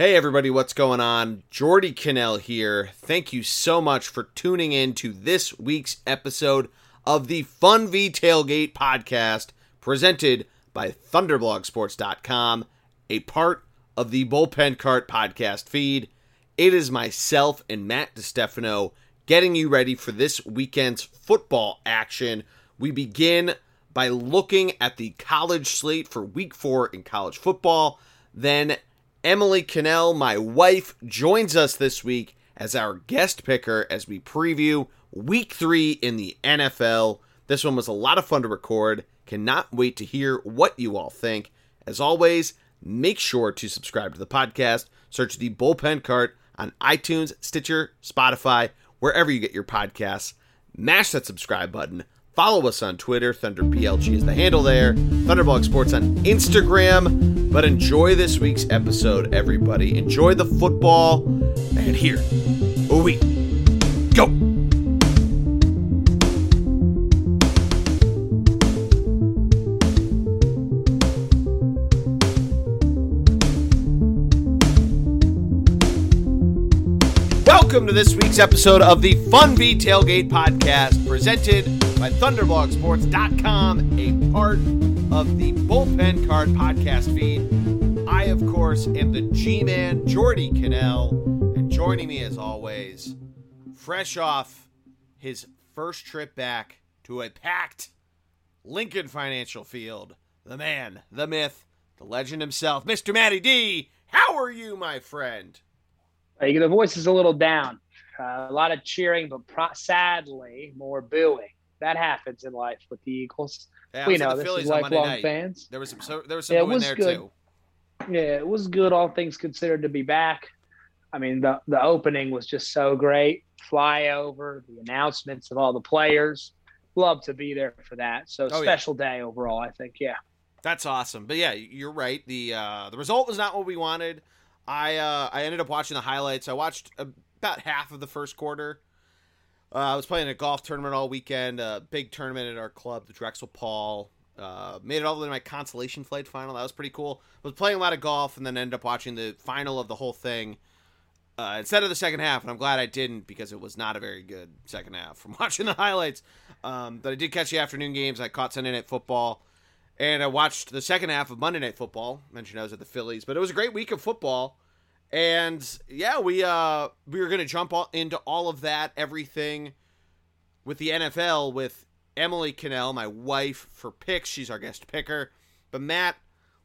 Hey everybody, what's going on? Geordie Connell here. Thank you so much for tuning in to this week's episode of the Fun V Tailgate podcast presented by ThunderblogSports.com, a part of the Bullpen Cart podcast feed. It is myself and Matt DeStefano getting you ready for this weekend's football action. We begin by looking at the college slate for week four in college football. Then Emily Connell, my wife, joins us this week as our guest picker as we preview week three in the NFL. This one was a lot of fun to record. Cannot wait to hear what you all think. As always, make sure to subscribe to the podcast. Search the Bullpen Cart on iTunes, Stitcher, Spotify, wherever you get your podcasts. Mash that subscribe button. Follow us on Twitter. ThunderBLG is the handle there. Thunderblog Sports on Instagram. But enjoy this week's episode, everybody. Enjoy the football. And here we go. Welcome to this week's episode of the Fun V Tailgate podcast presented by ThunderblogSports.com, a part of the Bullpen Card podcast feed. I, of course, am the G Man, Geordie Connell, and joining me as always, fresh off his first trip back to a packed Lincoln Financial Field, the man, the myth, the legend himself, Mr. Matty D. How are you, my friend? The voice is a little down. Uh, a lot of cheering, but pro- sadly, more booing. That happens in life with the Eagles. Yeah, we I was at know the this is lifelong fans. There was some so, there was some Yeah, it was there good. too. Yeah, it was good, all things considered, to be back. I mean, the the opening was just so great. Flyover, the announcements of all the players. Love to be there for that. So Oh, yeah. special day overall, I think. Yeah. That's awesome. But yeah, you're right. The uh, the result was not what we wanted. I uh, I ended up watching the highlights. I watched about half of the first quarter. Uh, I was playing a golf tournament all weekend, a big tournament at our club, the Drexel Paul. Uh, made it all the way to my consolation flight final. That was pretty cool. Was playing a lot of golf and then ended up watching the final of the whole thing uh, instead of the second half. And I'm glad I didn't because it was not a very good second half from watching the highlights. Um, but I did catch the afternoon games. I caught Sunday Night Football. And I watched the second half of Monday Night Football. Mentioned I was at the Phillies, but it was a great week of football. And yeah, we uh we were gonna jump all, into all of that, everything with the NFL with Emily Connell, my wife, for picks. She's our guest picker. But Matt,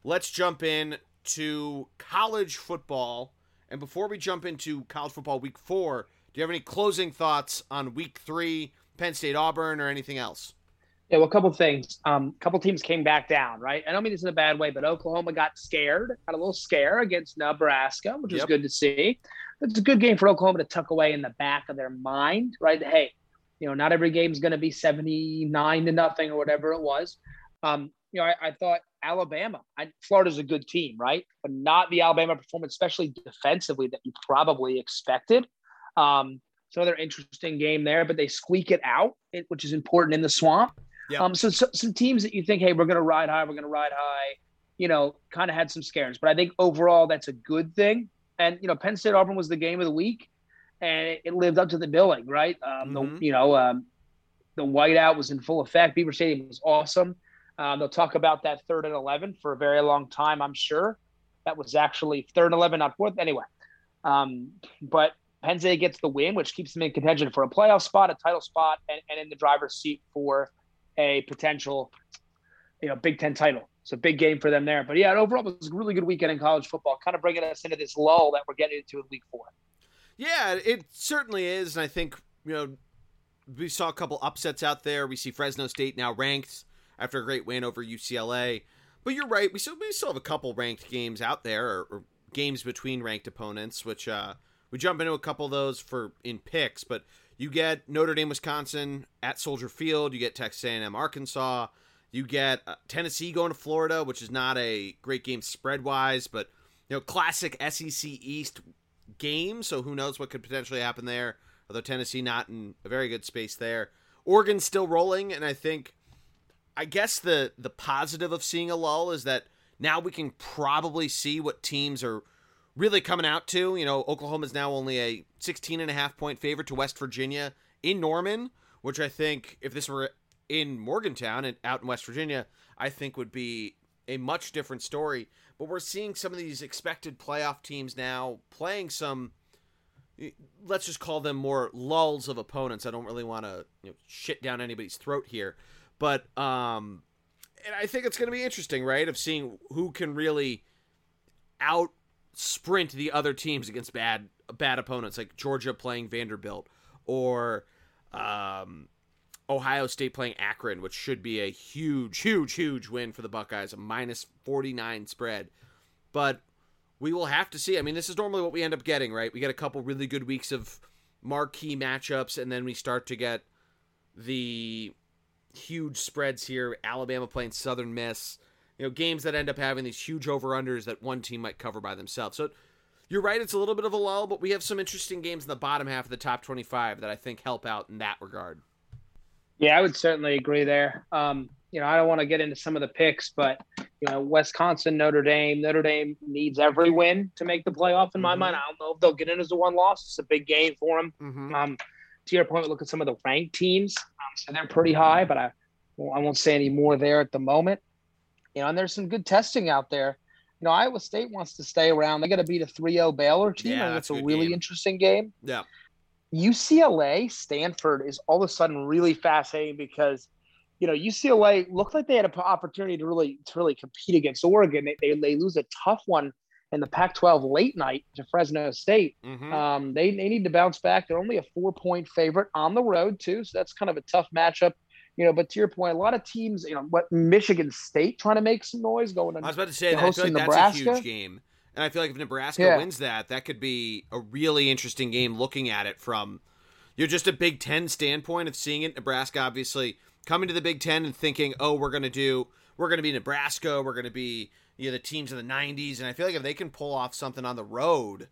let's jump in to college football. And before we jump into college football week four, do you have any closing thoughts on week three, Penn State Auburn, or anything else? Yeah, well, a couple things. Um, a couple teams came back down, right? I don't mean this in a bad way, but Oklahoma got scared, had a little scare against Nebraska, which was Yep. good to see. It's a good game for Oklahoma to tuck away in the back of their mind, right? Hey, you know, not every game's going to be 79 to nothing or whatever it was. Um, you know, I, I thought Alabama, I, Florida's a good team, right? But not the Alabama performance, especially defensively, that you probably expected. Um, it's another interesting game there, but they squeak it out, which is important in the swamp. Um, so, so some teams that you think, hey, we're going to ride high, we're going to ride high, you know, kind of had some scares. But I think overall that's a good thing. And you know, Penn State Auburn was the game of the week, and it, it lived up to the billing, right? Um, Mhm. The you know, um, the whiteout was in full effect. Beaver Stadium was awesome. Um, they'll talk about that third and eleven for a very long time, I'm sure. That was actually third and eleven, not fourth. Anyway, um, but Penn State gets the win, which keeps them in contention for a playoff spot, a title spot, and, and in the driver's seat for a potential, you know, Big Ten title. A big game for them there. But yeah, overall, it was a really good weekend in college football, kind of bringing us into this lull that we're getting into in week four. Yeah, it certainly is, and I think you know we saw a couple upsets out there. We see Fresno State now ranked after a great win over UCLA. But you're right, we still we still have a couple ranked games out there, or, or games between ranked opponents, which uh, we jump into a couple of those for in picks. But you get Notre Dame, Wisconsin at Soldier Field. You get Texas A&M, Arkansas. You get uh, Tennessee going to Florida, which is not a great game spread wise, but you know classic SEC East game. So who knows what could potentially happen there? Although Tennessee not in a very good space there. Oregon's still rolling, and I think, I guess the the positive of seeing a lull is that now we can probably see what teams are really coming out to. You know, Oklahoma's now only a 16 and a half point favorite to West Virginia in Norman, which I think if this were in Morgantown and out in West Virginia, I think would be a much different story. But we're seeing some of these expected playoff teams now playing some let's just call them more lulls of opponents. I don't really want to you know, shit down anybody's throat here, but um, and I think it's going to be interesting, right? Of seeing who can really out sprint the other teams against bad bad opponents, like Georgia playing Vanderbilt or um, Ohio State playing Akron, which should be a huge, huge, huge win for the Buckeyes, a minus forty nine spread. But we will have to see. I mean, this is normally what we end up getting, right? We get a couple really good weeks of marquee matchups, and then we start to get the huge spreads here. Alabama playing Southern Miss, you know, games that end up having these huge over unders that one team might cover by themselves. So you're right, it's a little bit of a lull, but we have some interesting games in the bottom half of the top 25 that I think help out in that regard. Yeah, I would certainly agree there. Um, you know, I don't want to get into some of the picks, but you know, Wisconsin, Notre Dame. Notre Dame needs every win to make the playoff. In my mm-hmm. mind, I don't know if they'll get in as a one loss. It's a big game for them. Mm-hmm. Um, to your point, look at some of the ranked teams. Um, so they're pretty high, but I, I won't say any more there at the moment. You know, and there's some good testing out there. You know, Iowa State wants to stay around. They got to beat a 3-0 Baylor team, yeah, and that's a, a really game. interesting game. Yeah. UCLA, Stanford is all of a sudden really fascinating because you know, UCLA looked like they had an opportunity to really to really compete against Oregon. They, they, they lose a tough one in the Pac-12 late night to Fresno State. Mm-hmm. Um, they they need to bounce back. They're only a four point favorite on the road too, so that's kind of a tough matchup. You know, but to your point, a lot of teams, you know, what Michigan State trying to make some noise going. On, I was about to say that. I feel like Nebraska. that's a huge game, and I feel like if Nebraska yeah. wins that, that could be a really interesting game. Looking at it from you're just a Big Ten standpoint of seeing it. Nebraska obviously coming to the Big Ten and thinking, oh, we're going to do, we're going to be Nebraska, we're going to be you know the teams of the '90s, and I feel like if they can pull off something on the road,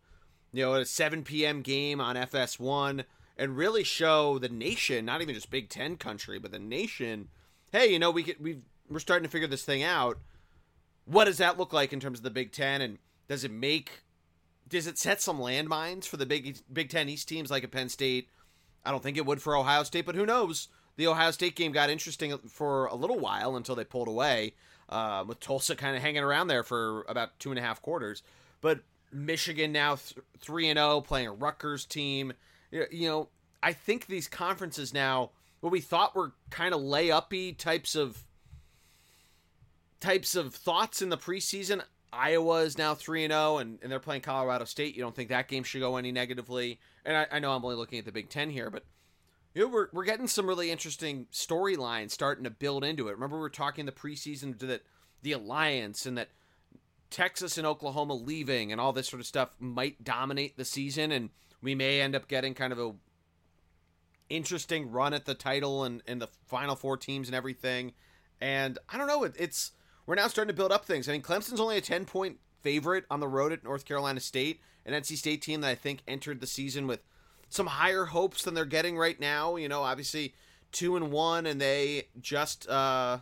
you know, at a 7 p.m. game on FS1, and really show the nation, not even just Big Ten country, but the nation, hey, you know, we get we we're starting to figure this thing out. What does that look like in terms of the Big Ten, and does it make does it set some landmines for the Big Big Ten East teams like a Penn State? I don't think it would for Ohio State, but who knows? the Ohio State game got interesting for a little while until they pulled away, uh, with Tulsa kind of hanging around there for about two and a half quarters. But Michigan now three and zero, oh, playing a Rutgers team. You know, I think these conferences now, what we thought were kind of layuppy types of types of thoughts in the preseason. Iowa is now three and zero, oh, and they're playing Colorado State. You don't think that game should go any negatively? And I, I know I'm only looking at the Big Ten here, but you know, we're, we're getting some really interesting storylines starting to build into it. Remember, we were talking the preseason that the alliance and that Texas and Oklahoma leaving and all this sort of stuff might dominate the season, and we may end up getting kind of a interesting run at the title and, and the final four teams and everything. And I don't know, it, it's we're now starting to build up things. I mean, Clemson's only a ten point favorite on the road at North Carolina State, an NC State team that I think entered the season with some higher hopes than they're getting right now. You know, obviously two and one, and they just uh,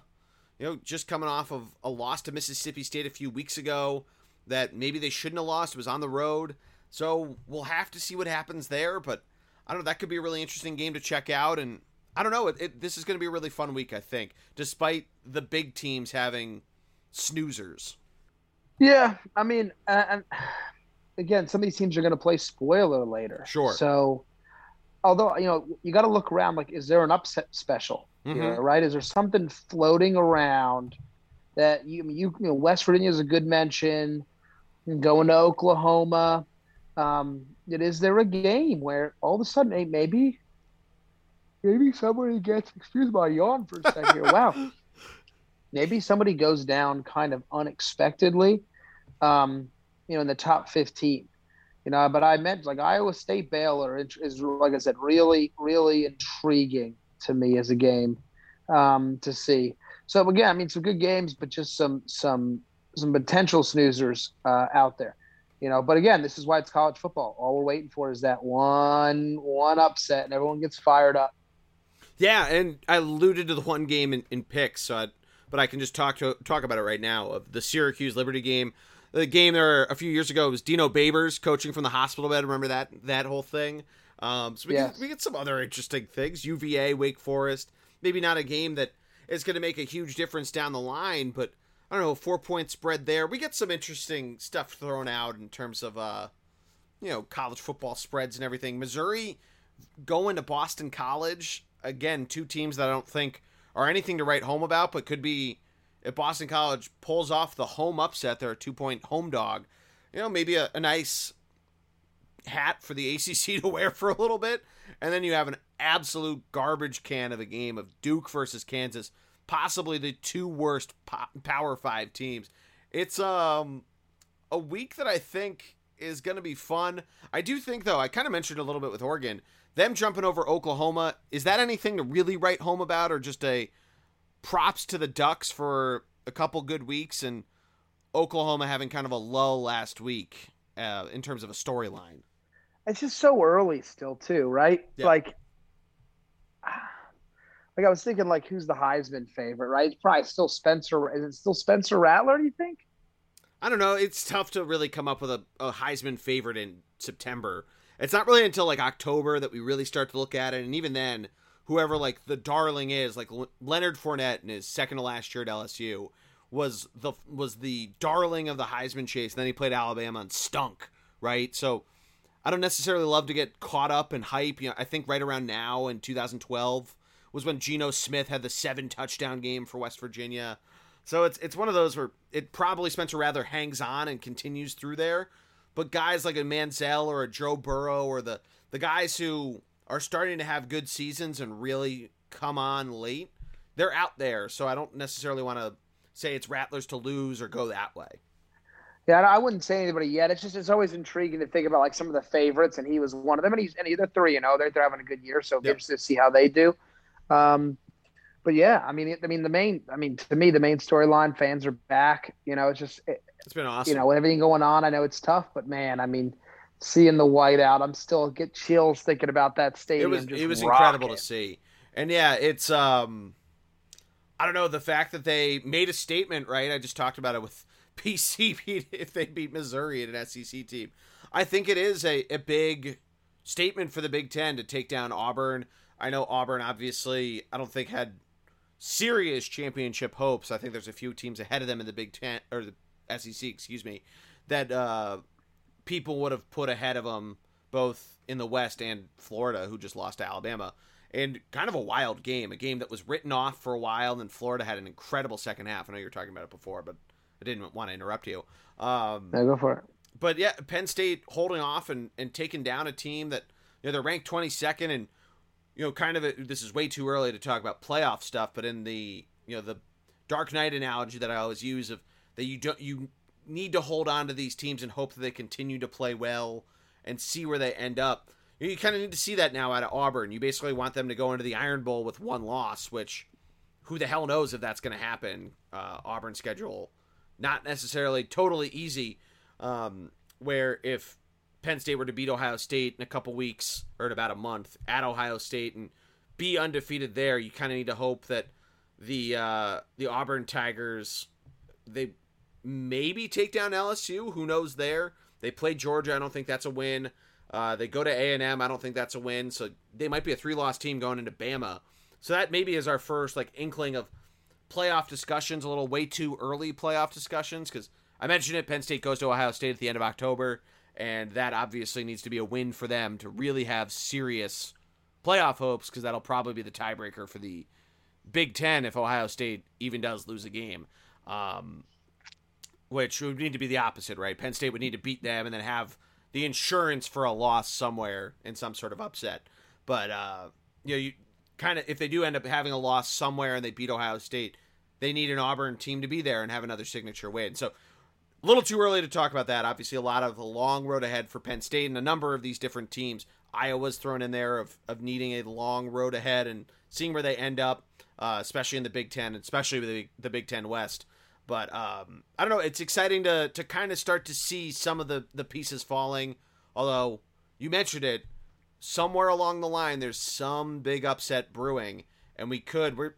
you know just coming off of a loss to Mississippi State a few weeks ago that maybe they shouldn't have lost. It was on the road, so we'll have to see what happens there. But I don't know. That could be a really interesting game to check out, and I don't know. It, it, this is going to be a really fun week, I think, despite the big teams having snoozers. Yeah, I mean, and again, some of these teams are going to play spoiler later. Sure. So, although you know, you got to look around. Like, is there an upset special? Mm-hmm. You know, right? Is there something floating around that you you, you know? West Virginia is a good mention. Going to Oklahoma. Um, it is there a game where all of a sudden, hey, maybe, maybe somebody gets excuse my yawn for a second here. Wow. Maybe somebody goes down kind of unexpectedly. Um, you know, in the top 15. You know, but I meant like Iowa State Baylor is, like I said, really, really intriguing to me as a game um, to see. So again, I mean, some good games, but just some some some potential snoozers uh, out there. You know, but again, this is why it's college football. All we're waiting for is that one one upset, and everyone gets fired up. Yeah, and I alluded to the one game in, in picks, so I, but I can just talk to talk about it right now of the Syracuse Liberty game the game there a few years ago was Dino Babers coaching from the hospital bed. Remember that that whole thing? Um, so we, yes. get, we get some other interesting things. UVA, Wake Forest. Maybe not a game that is going to make a huge difference down the line, but I don't know, four point spread there. We get some interesting stuff thrown out in terms of uh, you know, college football spreads and everything. Missouri going to Boston College again, two teams that I don't think are anything to write home about, but could be if Boston College pulls off the home upset, they're a two point home dog. You know, maybe a, a nice hat for the ACC to wear for a little bit, and then you have an absolute garbage can of a game of Duke versus Kansas, possibly the two worst Power Five teams. It's um a week that I think is going to be fun. I do think though, I kind of mentioned a little bit with Oregon, them jumping over Oklahoma. Is that anything to really write home about, or just a props to the Ducks for a couple good weeks and Oklahoma having kind of a lull last week uh, in terms of a storyline? It's just so early still, too, right? Yeah. Like, like I was thinking, like, who's the Heisman favorite, right? It's probably still Spencer. Is it still Spencer Rattler? Do you think? I don't know. It's tough to really come up with a, a Heisman favorite in September. It's not really until like October that we really start to look at it, and even then, whoever like the darling is, like Leonard Fournette in his second to last year at LSU, was the was the darling of the Heisman chase. And then he played Alabama and stunk, right? So I don't necessarily love to get caught up in hype. You know, I think right around now in 2012 was when Geno Smith had the seven touchdown game for West Virginia. So it's it's one of those where it probably Spencer Rattler hangs on and continues through there, but guys like a Manziel or a Joe Burrow or the the guys who are starting to have good seasons and really come on late, they're out there. So I don't necessarily want to say it's Rattler's to lose or go that way. Yeah, I wouldn't say anybody yet. It's just it's always intriguing to think about like some of the favorites, and he was one of them. And he's and they're three, you oh, know, they're they're having a good year, so yep. interested to see how they do. Um, but yeah, I mean, I mean the main, I mean to me the main storyline, fans are back. You know, it's just it, it's been awesome. You know, with everything going on, I know it's tough, but man, I mean, seeing the whiteout, I'm still get chills thinking about that stadium. It was it was incredible to see, and yeah, it's um, I don't know the fact that they made a statement, right? I just talked about it with PC if they beat Missouri in an SEC team. I think it is a, a big statement for the Big Ten to take down Auburn. I know Auburn obviously I don't think had serious championship hopes. I think there's a few teams ahead of them in the Big Ten or the SEC, excuse me, that uh, people would have put ahead of them both in the West and Florida, who just lost to Alabama. And kind of a wild game, a game that was written off for a while, and then Florida had an incredible second half. I know you were talking about it before, but I didn't want to interrupt you. Um, yeah, go for it. But yeah, Penn State holding off and, and taking down a team that you know they're ranked 22nd and you know, kind of a, this is way too early to talk about playoff stuff, but in the you know the Dark Knight analogy that I always use of that you don't you need to hold on to these teams and hope that they continue to play well and see where they end up. You, you kind of need to see that now out of Auburn. You basically want them to go into the Iron Bowl with one loss, which who the hell knows if that's going to happen? Uh, Auburn schedule not necessarily totally easy. Um, where if Penn State were to beat Ohio State in a couple weeks or in about a month at Ohio State and be undefeated there, you kind of need to hope that the uh, the Auburn Tigers they maybe take down LSU. Who knows? There they play Georgia. I don't think that's a win. Uh, they go to A and. I don't think that's a win. So they might be a three loss team going into Bama. So that maybe is our first like inkling of playoff discussions. A little way too early playoff discussions because I mentioned it. Penn State goes to Ohio State at the end of October and that obviously needs to be a win for them to really have serious playoff hopes because that'll probably be the tiebreaker for the Big Ten if Ohio State even does lose a game. Um, which would need to be the opposite, right? Penn State would need to beat them and then have the insurance for a loss somewhere in some sort of upset. But uh, you know, you kind of if they do end up having a loss somewhere and they beat Ohio State, they need an Auburn team to be there and have another signature win. So a little too early to talk about that. Obviously, a lot of a long road ahead for Penn State and a number of these different teams. Iowa's thrown in there of, of needing a long road ahead and seeing where they end up, uh, especially in the Big Ten, especially with the, the Big Ten West. But um, I don't know. It's exciting to to kind of start to see some of the the pieces falling. Although you mentioned it, somewhere along the line, there's some big upset brewing, and we could we're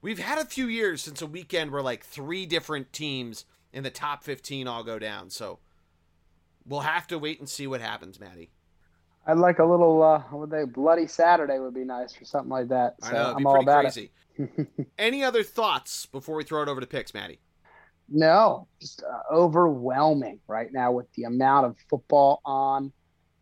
we've had a few years since a weekend where like three different teams in the top 15 all go down. So we'll have to wait and see what happens, Maddie. I'd like a little, uh, would they bloody Saturday would be nice or something like that. So I know, I'm all about crazy. it. Any other thoughts before we throw it over to picks, Maddie? No, just uh, overwhelming right now with the amount of football on,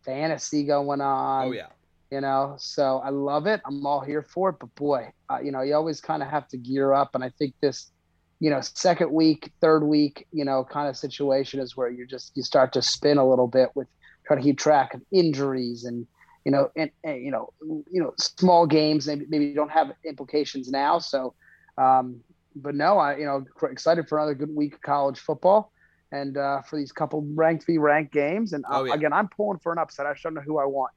fantasy going on. Oh yeah. You know, so I love it. I'm all here for it. But boy, uh, you know, you always kind of have to gear up, and I think this, you know, second week, third week, you know, kind of situation is where you just you start to spin a little bit with trying to keep track of injuries and you know, and, and you know, you know, small games maybe maybe don't have implications now. So, um, but no, I you know excited for another good week of college football and uh, for these couple ranked v ranked games. And uh, oh, yeah. again, I'm pulling for an upset. I just don't know who I want.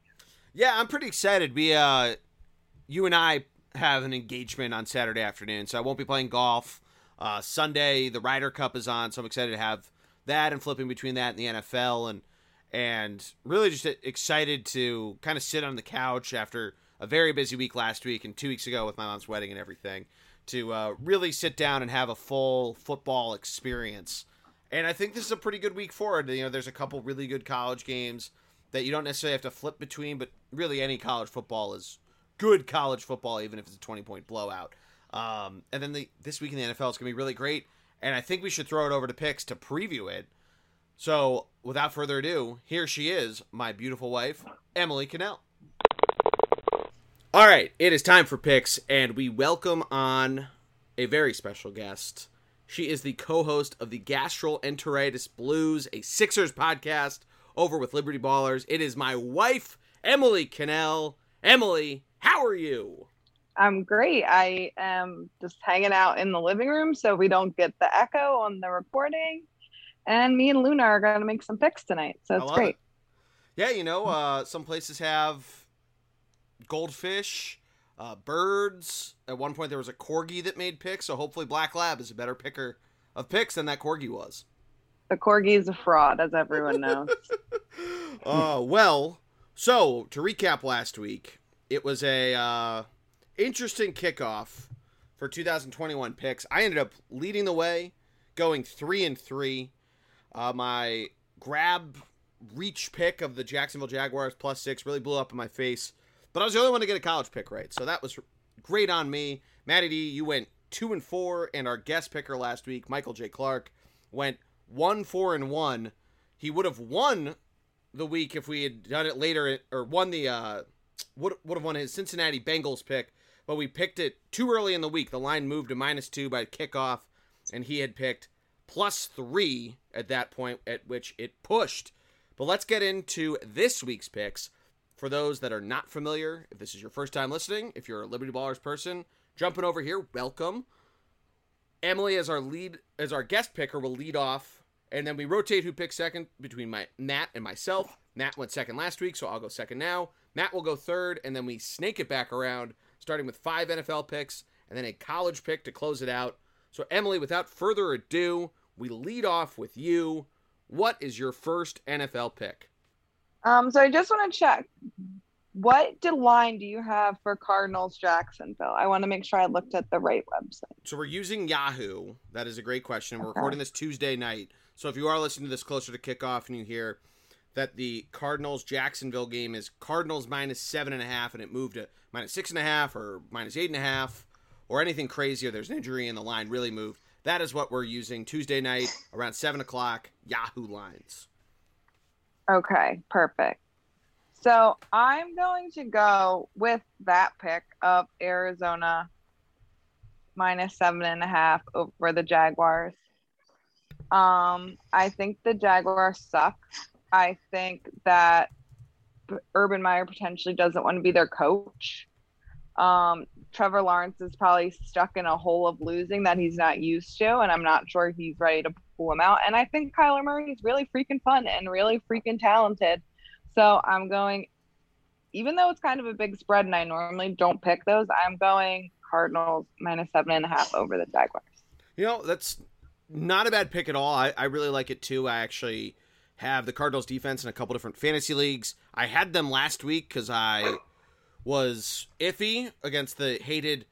Yeah, I'm pretty excited. We, uh, you and I have an engagement on Saturday afternoon, so I won't be playing golf. Uh, Sunday, the Ryder Cup is on, so I'm excited to have that and flipping between that and the NFL, and and really just excited to kind of sit on the couch after a very busy week last week and two weeks ago with my mom's wedding and everything to uh, really sit down and have a full football experience. And I think this is a pretty good week for it. You know, there's a couple really good college games that you don't necessarily have to flip between, but really any college football is good college football, even if it's a 20 point blowout. Um, and then the, this week in the NFL is going to be really great. And I think we should throw it over to picks to preview it. So without further ado, here she is, my beautiful wife, Emily Connell. All right, it is time for picks, and we welcome on a very special guest. She is the co host of the Gastroenteritis Blues, a Sixers podcast over with Liberty Ballers. It is my wife, Emily Connell. Emily, how are you? I'm great. I am just hanging out in the living room so we don't get the echo on the recording. And me and Luna are going to make some picks tonight. So it's great. It. Yeah, you know, uh, some places have goldfish, uh, birds. At one point, there was a corgi that made picks, so hopefully, Black Lab is a better picker of picks than that corgi was. The corgi is a fraud, as everyone knows. uh, well, so to recap last week, it was a uh, interesting kickoff for 2021 picks. I ended up leading the way, going three and three. Uh, my grab reach pick of the Jacksonville Jaguars plus six really blew up in my face. But I was the only one to get a college pick right, so that was great on me. Matty D, you went two and four, and our guest picker last week, Michael J. Clark, went one four and one. He would have won the week if we had done it later, or won the uh, would would have won his Cincinnati Bengals pick, but we picked it too early in the week. The line moved to minus two by kickoff, and he had picked plus three at that point, at which it pushed. But let's get into this week's picks. For those that are not familiar, if this is your first time listening, if you're a Liberty Ballers person, jumping over here, welcome. Emily as our lead as our guest picker will lead off, and then we rotate who picks second between my Matt and myself. Matt went second last week, so I'll go second now. Matt will go third, and then we snake it back around, starting with five NFL picks and then a college pick to close it out. So Emily, without further ado, we lead off with you. What is your first NFL pick? Um, so I just want to check what line do you have for Cardinals Jacksonville? I want to make sure I looked at the right website. So we're using Yahoo. That is a great question. We're recording this Tuesday night. So if you are listening to this closer to kickoff and you hear that the Cardinals Jacksonville game is Cardinals minus seven and a half and it moved to minus six and a half or minus eight and a half or anything crazy or there's an injury and the line really moved. That is what we're using Tuesday night around seven o'clock. Yahoo lines. Okay, perfect. So I'm going to go with that pick of Arizona minus seven and a half over the Jaguars. Um, I think the Jaguars suck. I think that Urban Meyer potentially doesn't want to be their coach. Um, Trevor Lawrence is probably stuck in a hole of losing that he's not used to, and I'm not sure he's ready to pull him out. And I think Kyler Murray is really freaking fun and really freaking talented. So I'm going, even though it's kind of a big spread, and I normally don't pick those, I'm going Cardinals minus seven and a half over the Jaguars. You know, that's not a bad pick at all. I, I really like it too. I actually have the Cardinals defense in a couple different fantasy leagues. I had them last week because I was iffy against the hated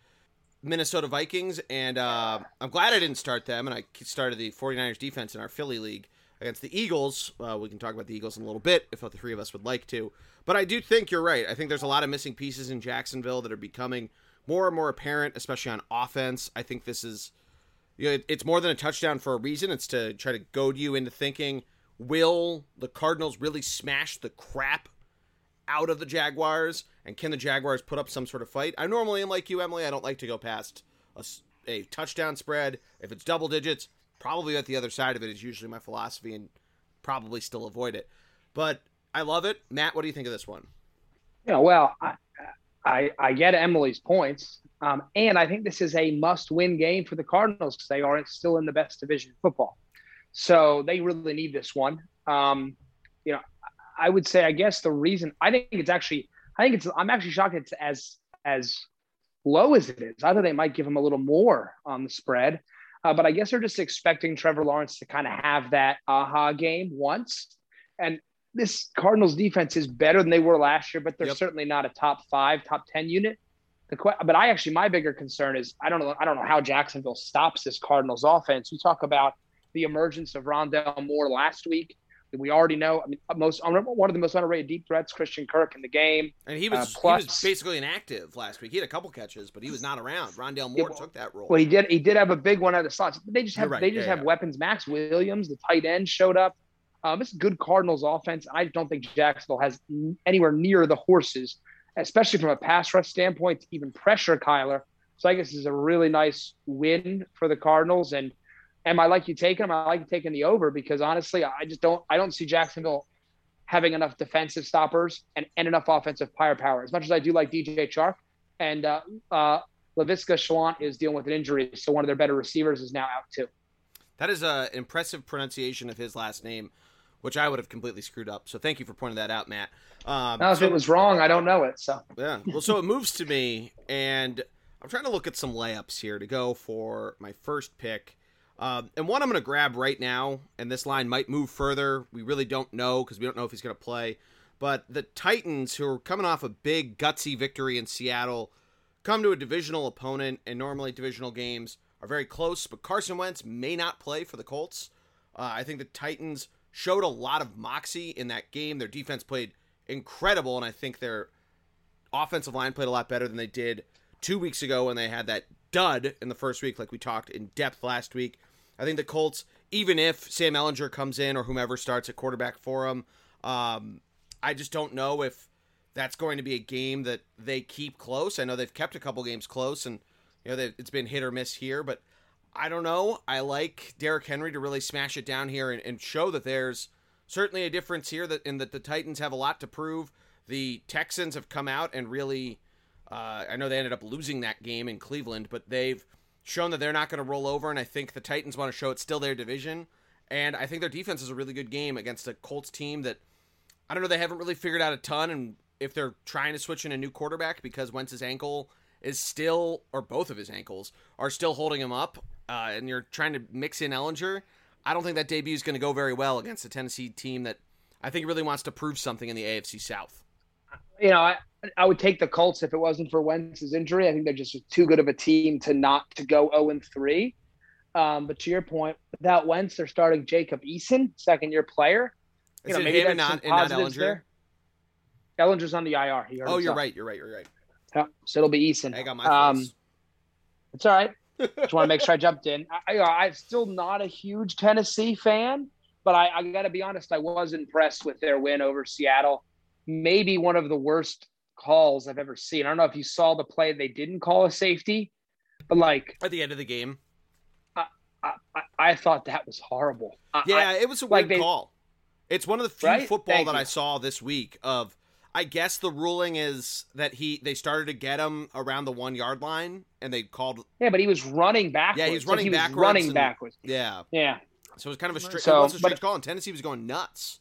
Minnesota Vikings, and uh, I'm glad I didn't start them, and I started the 49ers defense in our Philly league against the Eagles. Uh, we can talk about the Eagles in a little bit if the three of us would like to. But I do think you're right. I think there's a lot of missing pieces in Jacksonville that are becoming more and more apparent, especially on offense. I think this is, you know, it's more than a touchdown for a reason. It's to try to goad you into thinking, will the Cardinals really smash the crap out of the Jaguars? And can the Jaguars put up some sort of fight? I normally am like you, Emily. I don't like to go past a, a touchdown spread. If it's double digits, probably at the other side of it is usually my philosophy and probably still avoid it. But I love it. Matt, what do you think of this one? Yeah, well, I, I, I get Emily's points. Um, and I think this is a must win game for the Cardinals because they are still in the best division of football. So they really need this one. Um, you know, I would say, I guess the reason I think it's actually, I think it's, I'm actually shocked it's as, as low as it is. I thought they might give him a little more on the spread. Uh, but I guess they're just expecting Trevor Lawrence to kind of have that aha game once. And this Cardinals defense is better than they were last year, but they're yep. certainly not a top five, top 10 unit. The, but I actually, my bigger concern is I don't know, I don't know how Jacksonville stops this Cardinals offense. We talk about the emergence of Rondale Moore last week we already know. I mean, most one of the most underrated deep threats, Christian Kirk in the game, and he was uh, plus, he was basically inactive last week. He had a couple catches, but he was not around. Rondale Moore took that role. Well, he did. He did have a big one out of the slots. They just have right. they just yeah, have yeah. weapons. Maxx Williams, the tight end, showed up. Um, it's good Cardinals offense. I don't think Jacksonville has anywhere near the horses, especially from a pass rush standpoint, to even pressure Kyler. So I guess this is a really nice win for the Cardinals and am I like you taking them? I like you taking the over because honestly, I just don't I don't see Jacksonville having enough defensive stoppers and, and enough offensive firepower. As much as I do like DJ Chark and uh, uh, Laviska Shenault is dealing with an injury, so one of their better receivers is now out too. That is an impressive pronunciation of his last name, which I would have completely screwed up. So thank you for pointing that out, Matt. Um, now, if so, it was wrong, I don't know it. So yeah, well, so it moves to me, and I'm trying to look at some layups here to go for my first pick. Uh, and one I'm going to grab right now, and this line might move further. We really don't know because we don't know if he's going to play. But the Titans, who are coming off a big, gutsy victory in Seattle, come to a divisional opponent, and normally divisional games are very close. But Carson Wentz may not play for the Colts. Uh, I think the Titans showed a lot of moxie in that game. Their defense played incredible, and I think their offensive line played a lot better than they did two weeks ago when they had that dud in the first week, like we talked in depth last week. I think the Colts, even if Sam Ehlinger comes in or whomever starts at quarterback for them, um, I just don't know if that's going to be a game that they keep close. I know they've kept a couple games close, and you know it's been hit or miss here, but I don't know. I like Derrick Henry to really smash it down here and, and show that there's certainly a difference here that in that the Titans have a lot to prove. The Texans have come out and really, uh, I know they ended up losing that game in Cleveland, but they've shown that they're not going to roll over, and I think the Titans want to show it's still their division. And I think their defense is a really good game against a Colts team that I don't know they haven't really figured out a ton, and if they're trying to switch in a new quarterback because Wentz's ankle is still, or both of his ankles are still holding him up, uh, and you're trying to mix in Ehlinger. I don't think that debut is going to go very well against a Tennessee team that I think really wants to prove something in the AFC South. You know, I would take the Colts if it wasn't for Wentz's injury. I think they're just too good of a team to not to go 0 and 3. Um, but to your point, without Wentz, they're starting Jacob Eason, second year player. You Is know, maybe him and not, and not Ehlinger? There. Ehlinger's on the IR. oh, you're right. You're right. You're right. Yeah, so it'll be Eason. I got my um, It's all right. Just want to make sure I jumped in. I, I, am still not a huge Tennessee fan, but I, I got to be honest. I was impressed with their win over Seattle. Maybe one of the worst calls I've ever seen. I don't know if you saw the play they didn't call a safety, but like at the end of the game, I I, I thought that was horrible. Yeah, I, it was a weird like call. It's one of the few right? football Thank that you. I saw this week of. I guess the ruling is that he they started to get him around the one yard line and they called. Yeah, but he was running backwards. Yeah, he was running like he backwards. Was running and, backwards. Yeah, yeah. So it was kind of a, stri- so, it was a strange but, call, and Tennessee was going nuts.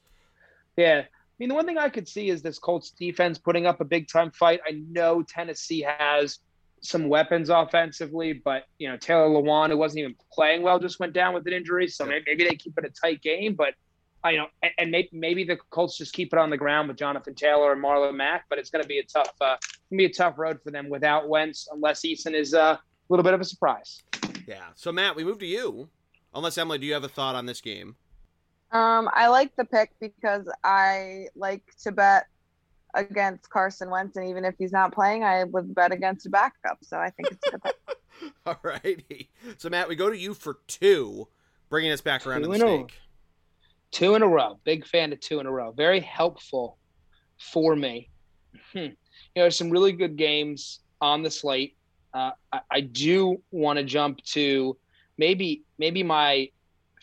Yeah, mean, the one thing I could see is this Colts defense putting up a big time fight. I know Tennessee has some weapons offensively, but you know Taylor Lewan, who wasn't even playing well, just went down with an injury. So maybe, maybe they keep it a tight game, but I you know, and, and, maybe maybe the Colts just keep it on the ground with Jonathan Taylor and Marlon Mack. But it's going to be a tough, uh, gonna be a tough road for them without Wentz, unless Eason is uh, little bit of a surprise. Yeah. So Matt, we move to you. Unless Emily, do you have a thought on this game? Um, I like the pick because I like to bet against Carson Wentz, and even if he's not playing, I would bet against a backup. So I think it's a good pick. All righty. So Matt, we go to you for two, bringing us back around Two to the in a- stake. Two in a row. Big fan of two in a row. Very helpful for me. Hmm. You know, there's some really good games on the slate. Uh, I, I do want to jump to maybe maybe my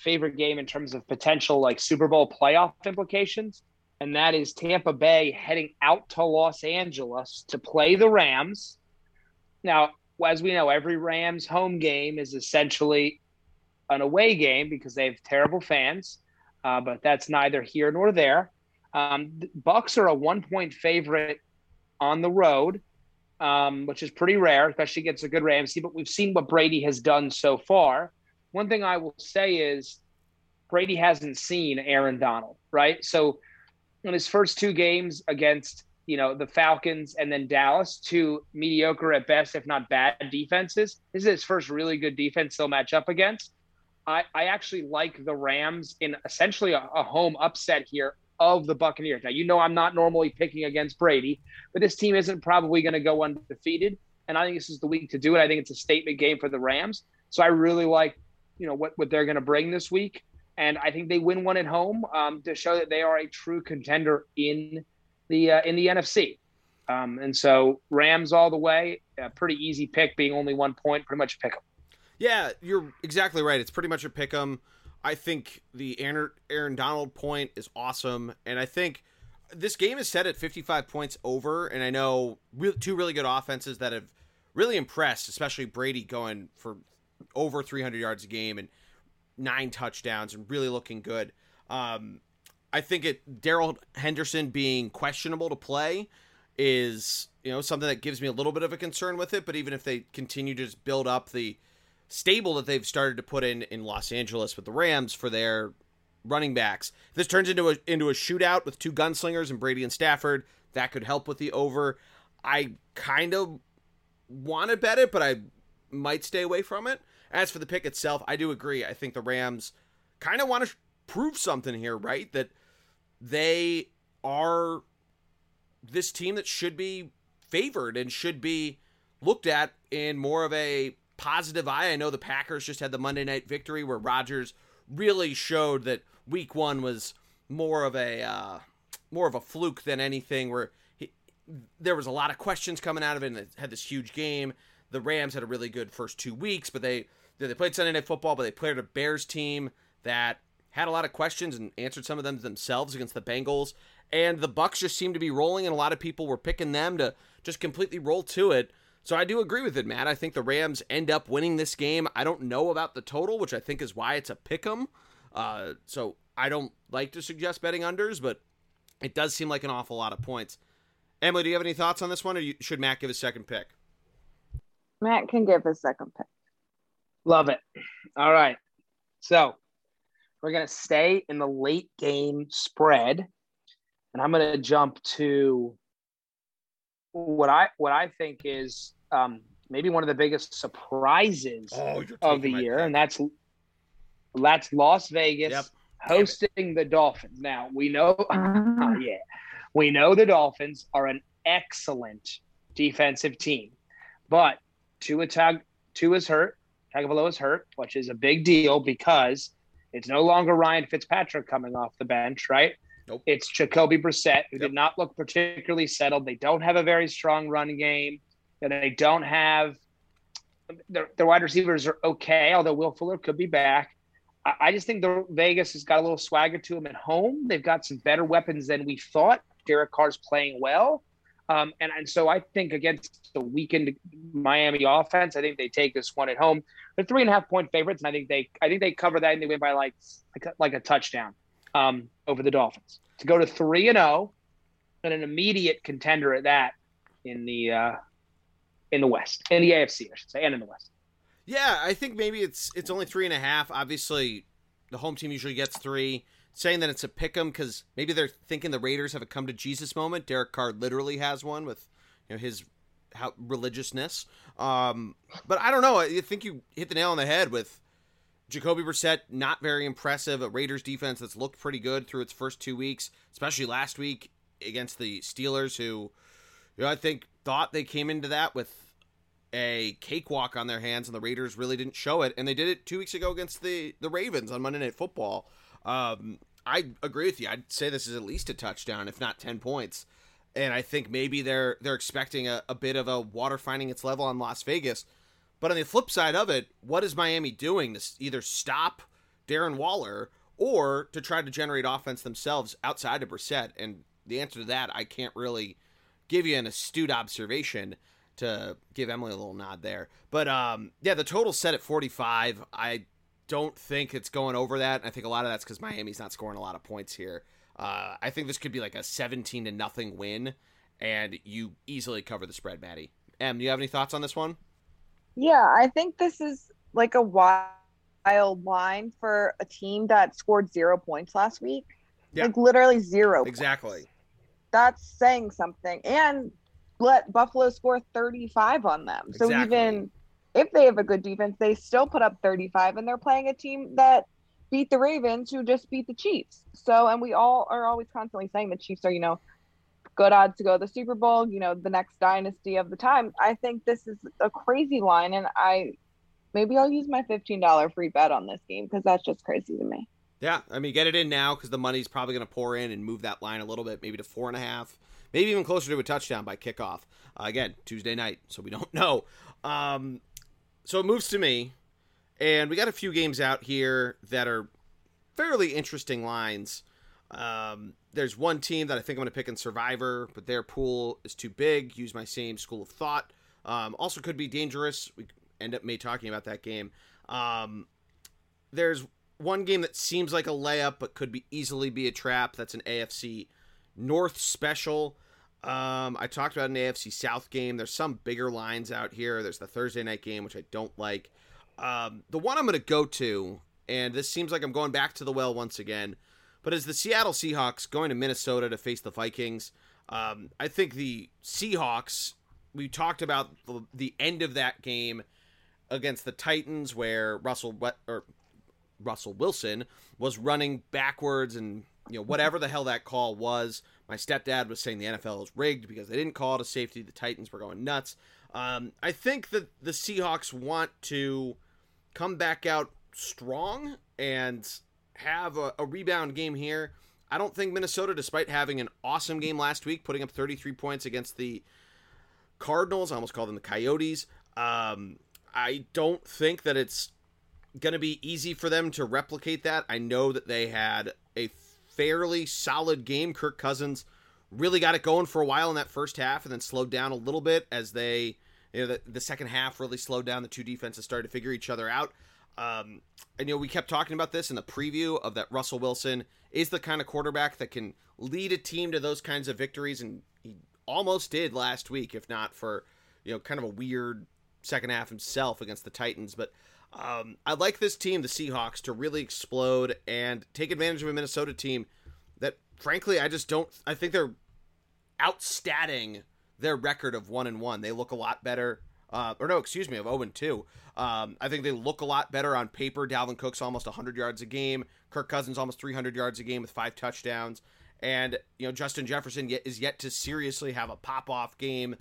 favorite game in terms of potential like Super Bowl playoff implications, and that is Tampa Bay heading out to Los Angeles to play the Rams. Now, as we know, every Rams home game is essentially an away game because they have terrible fans uh, but that's neither here nor there. Um, Bucks are a one-point favorite on the road, um, which is pretty rare, especially against a good Ramsey. But we've seen what Brady has done so far. One thing I will say is Brady hasn't seen Aaron Donald, right? So in his first two games against you know the Falcons and then Dallas, two mediocre at best, if not bad defenses. This is his first really good defense he'll match up against. I, I actually like the Rams in essentially a, a home upset here of the Buccaneers. Now, you know, I'm not normally picking against Brady, but this team isn't probably going to go undefeated. And I think this is the week to do it. I think it's a statement game for the Rams. So I really like, you know, what, what they're going to bring this week. And I think they win one at home um, to show that they are a true contender in the uh, in the NFC. Um, and so Rams all the way, a pretty easy pick, being only one point, pretty much a pick 'em. Yeah, you're exactly right. It's pretty much a pick 'em. I think the Aaron, Aaron Donald point is awesome, and I think this game is set at 55 points over. And I know two really good offenses that have really impressed, especially Brady going for over 300 yards a game and nine touchdowns and really looking good. Um, I think it Darrell Henderson being questionable to play is you know something that gives me a little bit of a concern with it. But even if they continue to just build up the stable that they've started to put in in Los Angeles with the Rams for their running backs, if this turns into a into a shootout with two gunslingers and Brady and Stafford, that could help with the over. I kind of want to bet it, but I might stay away from it. As for the pick itself, I do agree. I think the Rams kind of want to prove something here, right? That they are this team that should be favored and should be looked at in more of a positive eye. I know the Packers just had the Monday night victory where Rodgers really showed that week one was more of a uh, more of a fluke than anything where he, there was a lot of questions coming out of it and had this huge game. The Rams had a really good first two weeks, but they they played Sunday night football, but they played a Bears team that had a lot of questions and answered some of them themselves against the Bengals. And the Bucks just seemed to be rolling, and a lot of people were picking them to just completely roll to it. So I do agree with it, Matt. I think the Rams end up winning this game. I don't know about the total, which I think is why it's a pick 'em. Uh, so I don't like to suggest betting unders, but it does seem like an awful lot of points. Emily, do you have any thoughts on this one, or you, should Matt give his second pick? Matt can give his second pick. Love it. All right. So we're going to stay in the late game spread. And I'm going to jump to what I what I think is um, maybe one of the biggest surprises Oh, of the year, and that's that's Las Vegas Yep. hosting the Dolphins. Now we know, Ah. yeah, we know the Dolphins are an excellent defensive team, but Tua Tag Tua's hurt, Tagovailoa is hurt, which is a big deal because it's no longer Ryan Fitzpatrick coming off the bench, right? Nope. It's Jacoby Brissett, who Yep. did not look particularly settled. They don't have a very strong run game, and they don't have their, their wide receivers are okay, although Will Fuller could be back. I, I just think the Vegas has got a little swagger to them at home. They've got some better weapons than we thought. Derek Carr's playing well. Um, and, and so I think against the weakened Miami offense, I think they take this one at home. They're three and a half point favorites, and I think they I think they cover that and they win by like like a, like a touchdown um, over the Dolphins to go to three and zero, and an immediate contender at that in the uh, in the West, in the AFC, I should say, and in the West. Yeah, I think maybe it's it's only three and a half. Obviously, the home team usually gets three. Saying that it's a pick 'em because maybe they're thinking the Raiders have a come to Jesus moment. Derek Carr literally has one with you know his how religiousness. Um, but I don't know. I think you hit the nail on the head with Jacoby Brissett. Not very impressive. A Raiders defense that's looked pretty good through its first two weeks, especially last week against the Steelers, who you know I think thought they came into that with a cakewalk on their hands, and the Raiders really didn't show it. And they did it two weeks ago against the the Ravens on Monday Night Football. Um, I agree with you. I'd say this is at least a touchdown, if not ten points. And I think maybe they're they're expecting a, a bit of a water finding its level on Las Vegas. But on the flip side of it, what is Miami doing to either stop Darren Waller or to try to generate offense themselves outside of Brissett? And the answer to that, I can't really give you an astute observation to give Emily a little nod there. But um, yeah, the total set at 45. I don't think it's going over that. I think a lot of that's because Miami's not scoring a lot of points here. Uh, I think this could be like a 17 to nothing win, and you easily cover the spread, Maddie. Em, do you have any thoughts on this one? Yeah, I think this is like a wild line for a team that scored zero points last week. Yeah. Like literally zero. Exactly. Points. That's saying something. And let Buffalo score 35 on them. Exactly. So even if they have a good defense, they still put up 35 and they're playing a team that beat the Ravens who just beat the Chiefs. So and we all are always constantly saying the Chiefs are, you know, good odds to go to the Super Bowl, you know, the next dynasty of the time. I think this is a crazy line and I maybe I'll use my $15 free bet on this game because that's just crazy to me. Yeah, I mean, get it in now because the money's probably going to pour in and move that line a little bit, maybe to four and a half, maybe even closer to a touchdown by kickoff. Uh, again, Tuesday night, so we don't know. Um, so it moves to me, and we got a few games out here that are fairly interesting lines. Um, there's one team that I think I'm going to pick in Survivor, but their pool is too big. Use my same school of thought. Um, also, could be dangerous. We end up me talking about that game. Um, there's one game that seems like a layup, but could be easily be a trap. That's an AFC North special. Um, I talked about an AFC South game. There's some bigger lines out here. There's the Thursday night game, which I don't like. Um, the one I'm going to go to, and this seems like I'm going back to the well once again, but is the Seattle Seahawks going to Minnesota to face the Vikings? Um, I think the Seahawks. We talked about the, the end of that game against the Titans, where Russell or Russell Wilson was running backwards and you know whatever the hell that call was. My stepdad was saying the NFL is rigged because they didn't call it a safety. The Titans were going nuts. Um, I think that the Seahawks want to come back out strong and have a, a rebound game here. I don't think Minnesota, despite having an awesome game last week, putting up 33 points against the Cardinals, I almost called them the Coyotes. Um, I don't think that it's going to be easy for them to replicate that. I know that they had a fairly solid game. Kirk Cousins really got it going for a while in that first half and then slowed down a little bit as they, you know, the, the second half really slowed down. The two defenses started to figure each other out. Um, and, you know, we kept talking about this in the preview of that Russell Wilson is the kind of quarterback that can lead a team to those kinds of victories. And he almost did last week, if not for, you know, kind of a weird second half himself against the Titans. But um, I'd like this team, the Seahawks, to really explode and take advantage of a Minnesota team that, frankly, I just don't. I think they're outstatting their record of one and one. They look a lot better. Uh, or no, excuse me, of 0 and 2. Um, I think they look a lot better on paper. Dalvin Cook's almost 100 yards a game. Kirk Cousins almost 300 yards a game with five touchdowns. And, you know, Justin Jefferson yet, is yet to seriously have a pop off game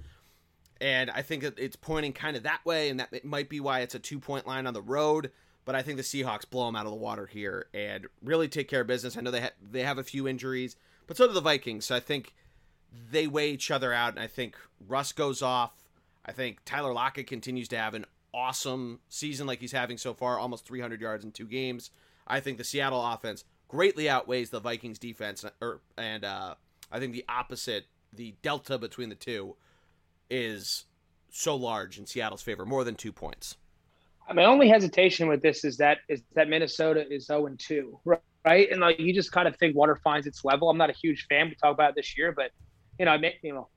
and I think that it's pointing kind of that way, and that it might be why it's a two point line on the road. But I think the Seahawks blow them out of the water here and really take care of business. I know they ha- they have a few injuries, but so do the Vikings. So I think they weigh each other out, and I think Russ goes off. I think Tyler Lockett continues to have an awesome season like he's having so far, almost 300 yards in two games. I think the Seattle offense greatly outweighs the Vikings defense, or and uh, I think the opposite, the delta between the two is so large in Seattle's favor, more than two points. My only hesitation with this is that is that Minnesota is 0 and 2, right? And like you just kind of think water finds its level. I'm not a huge fan. We talk about it this year, but you know, you know,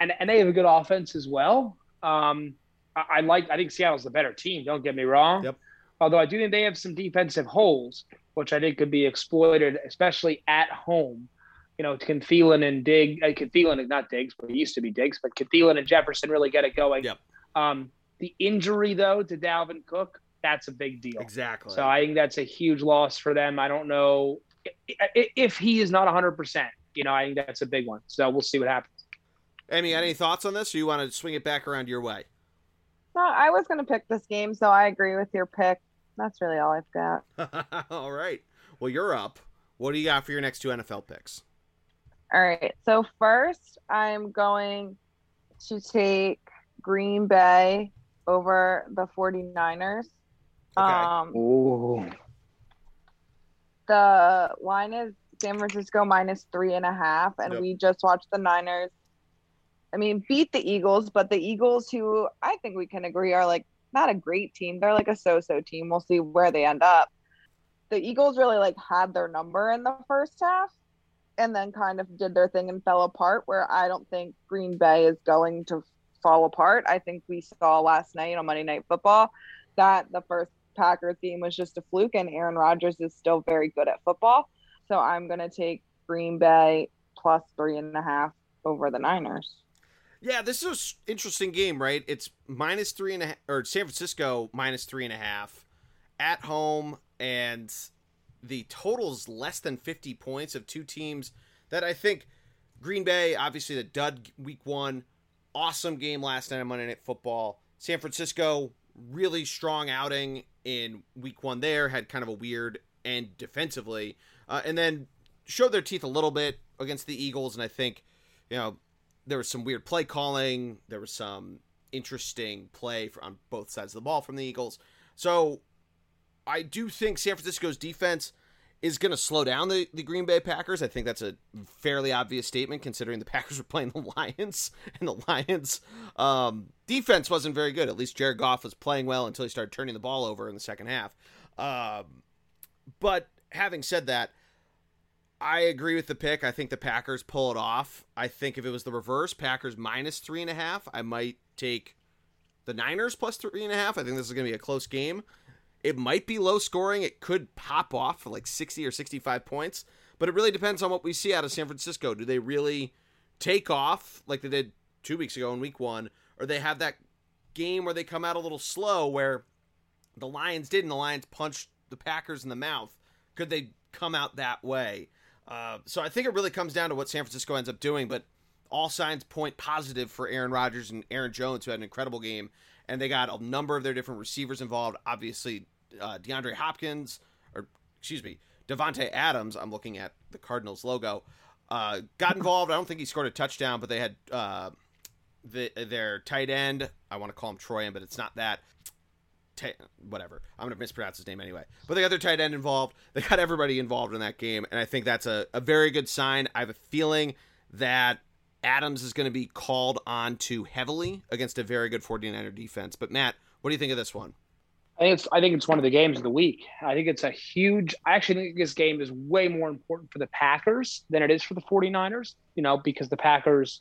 and and they have a good offense as well. Um, I, I like. I think Seattle's the better team. Don't get me wrong. Yep. Although I do think they have some defensive holes, which I think could be exploited, especially at home. you know, can Thielen and Dig, uh, can Thielen not Diggs, but he used to be Diggs, but can Thielen and Jefferson really get it going? Yep. Um, the injury though to Dalvin Cook, that's a big deal. Exactly. So I think that's a huge loss for them. I don't know if he is not 100%. You know, I think that's a big one. So we'll see what happens. Amy, any thoughts on this, or you want to swing it back around your way? No, I was going to pick this game, so I agree with your pick. That's really all I've got. all right. Well, you're up. What do you got for your next two NFL picks? All right. So first, I'm going to take Green Bay over the 49ers. Okay. Um, Ooh. the line is San Francisco minus three and a half, and Yep. we just watched the Niners. I mean, beat the Eagles, but the Eagles, who I think we can agree are like not a great team, they're like a so-so team. We'll see where they end up. The Eagles really like had their number in the first half, and then kind of did their thing and fell apart. Where I don't think Green Bay is going to fall apart. I think we saw last night on Monday Night Football that the first Packers game was just a fluke, and Aaron Rodgers is still very good at football. So I'm going to take Green Bay plus three and a half over the Niners. Yeah, this is an interesting game, right? It's minus three and a half, or San Francisco minus three and a half at home, and the total's less than 50 points of two teams that I think Green Bay, obviously the dud week one, awesome game last night on Monday Night Football. San Francisco, really strong outing in week one there, had kind of a weird end defensively, uh, and then showed their teeth a little bit against the Eagles, and I think, you know, there was some weird play calling. There was some interesting play on both sides of the ball from the Eagles. So I do think San Francisco's defense is going to slow down the, the Green Bay Packers. I think that's a fairly obvious statement considering the Packers were playing the Lions and the Lions um, defense wasn't very good. At least Jared Goff was playing well until he started turning the ball over in the second half. Um, but having said that, I agree with the pick. I think the Packers pull it off. I think if it was the reverse, Packers minus three and a half, I might take the Niners plus three and a half. I think this is going to be a close game. It might be low scoring. It could pop off for like 60 or 65 points, but it really depends on what we see out of San Francisco. Do they really take off like they did two weeks ago in week one, or they have that game where they come out a little slow where the Lions did and the Lions punched the Packers in the mouth? Could they come out that way? Uh, so I think it really comes down to what San Francisco ends up doing, but all signs point positive for Aaron Rodgers and Aaron Jones, who had an incredible game, and they got a number of their different receivers involved. Obviously, uh, DeAndre Hopkins, or excuse me, Davante Adams. I'm looking at the Cardinals logo. Uh, got involved. I don't think he scored a touchdown, but they had uh, the, their tight end. I want to call him Troyan, but it's not that. Ta- whatever. I'm gonna mispronounce his name anyway. But they got their tight end involved. They got everybody involved in that game, and I think that's a, a very good sign. I have a feeling that Adams is going to be called on too heavily against a very good 49er defense. But Matt, what do you think of this one? I think it's I think it's one of the games of the week. I think it's a huge I actually think this game is way more important for the Packers than it is for the 49ers, you know, because the Packers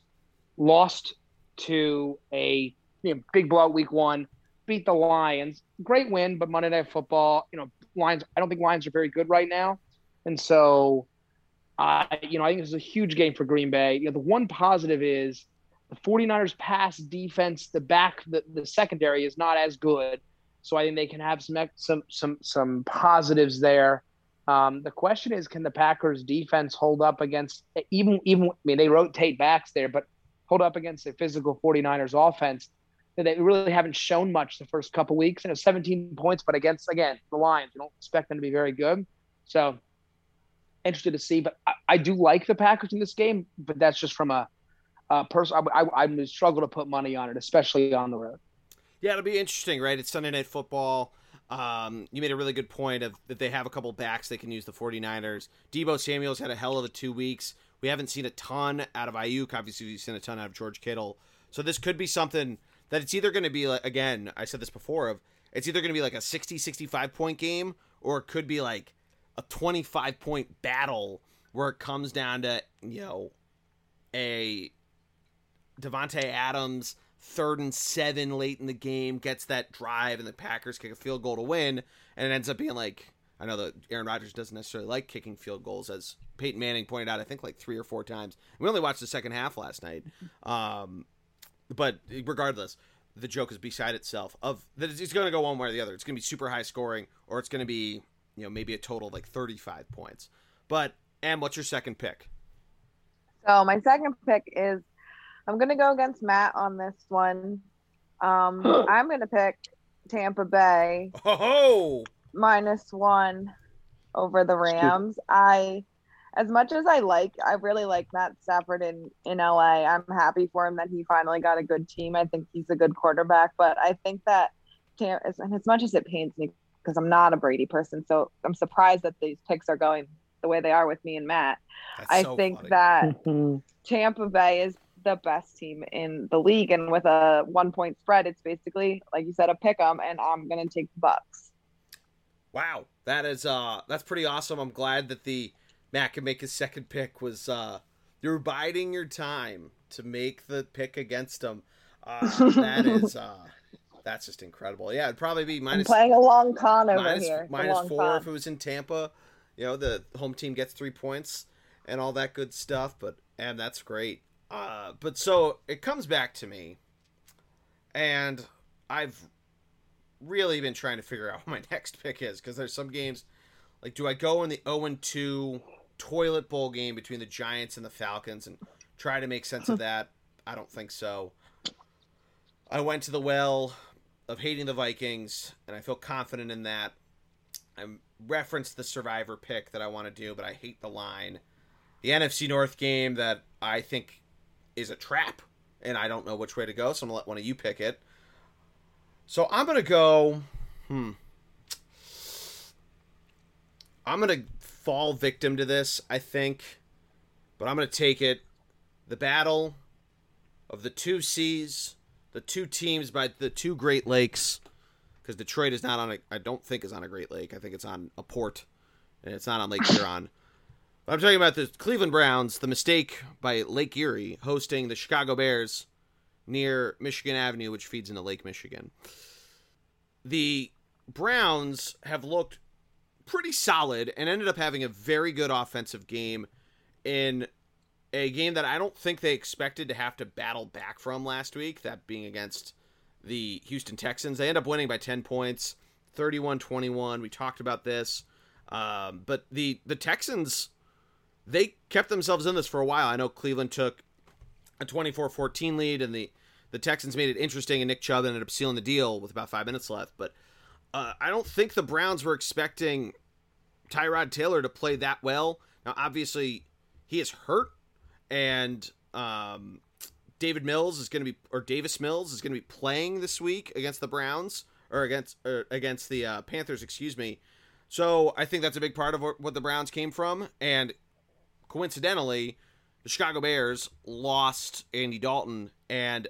lost to a you know, big blowout week 1, beat the Lions. Great win, but Monday Night Football, you know, Lions I don't think Lions are very good right now. And so uh, you know, I think this is a huge game for Green Bay. You know, the one positive is the 49ers pass defense, the back the, the secondary is not as good. So I think they can have some some some some positives there. Um, the question is, can the Packers defense hold up against even even? I mean, they rotate backs there, but hold up against a physical 49ers offense they really haven't shown much the first couple weeks. And it's 17 points, but against again the Lions, you don't expect them to be very good. So interested to see, but I, I do like the Packers in this game, but that's just from a, a person. I, I, I struggle to put money on it, especially on the road. Yeah, it'll be interesting, right? It's Sunday Night Football. Um, you made a really good point of that they have a couple backs they can use the 49ers. Deebo Samuel's had a hell of a two weeks. We haven't seen a ton out of Aiyuk. Obviously, we've seen a ton out of George Kittle. So this could be something that it's either going to be like, again, I said this before, of it's either going to be like a 60, 65 point game, or it could be like a 25 point battle where it comes down to, you know, a Davante Adams third and seven late in the game gets that drive and the Packers kick a field goal to win and it ends up being like I know that Aaron Rodgers doesn't necessarily like kicking field goals as Peyton Manning pointed out, I think like three or four times. We only watched the second half last night. Um, but regardless, the joke is beside itself of that it's going to go one way or the other. It's going to be super high scoring, or it's going to be you know maybe a total of like 35 points. But and what's your second pick? So my second pick is I'm going to go against Matt on this one. Um, I'm going to pick Tampa Bay. Oh, minus one over the Rams. I, as much as I like, I really like Matt Stafford in in LA. I'm happy for him that he finally got a good team. I think he's a good quarterback, but I think that as, as much as it pains me because I'm not a Brady person, so I'm surprised that these picks are going the way they are with me and Matt. That's I so think funny. that Tampa Bay is the best team in the league, and with a one point spread, it's basically like you said a pick 'em, and I'm gonna take the Bucks. Wow, that is uh that's pretty awesome. I'm glad that the Matt can make his second pick was uh you're biding your time to make the pick against him. Uh, that is uh that's just incredible. Yeah, it'd probably be minus playing a long con over minus, here. Minus four con. if it was in Tampa. You know, the home team gets three points and all that good stuff, but and that's great. Uh but so it comes back to me and I've really been trying to figure out what my next pick is because there's some games like do I go in the 0 and 2 toilet bowl game between the Giants and the Falcons and try to make sense of that? I don't think so. I went to the well of hating the Vikings and I feel confident in that. I referenced the survivor pick that I want to do, but I hate the line. The NFC North game that I think is a trap, and I don't know which way to go, so I'm gonna let one of you pick it. So I'm gonna go. Hmm. I'm gonna fall victim to this, I think, but I'm gonna take it. The battle of the two seas, the two teams by the two Great Lakes, because Detroit is not on a. I don't think is on a Great Lake. I think it's on a port, and it's not on Lake Huron. I'm talking about the Cleveland Browns. The mistake by Lake Erie hosting the Chicago Bears near Michigan Avenue, which feeds into Lake Michigan. The Browns have looked pretty solid and ended up having a very good offensive game in a game that I don't think they expected to have to battle back from last week, that being against the Houston Texans. They end up winning by 10 points, 31-21. We talked about this. Um, but the the Texans they kept themselves in this for a while. I know Cleveland took a 24-14 lead, and the the Texans made it interesting, and Nick Chubb ended up sealing the deal with about five minutes left. But uh, I don't think the Browns were expecting Tyrod Taylor to play that well. Now, obviously, he is hurt, and um, David Mills is going to be, or Davis Mills is going to be playing this week against the Browns or against or against the uh, Panthers, excuse me. So I think that's a big part of what the Browns came from, and coincidentally, the Chicago Bears lost Andy Dalton, and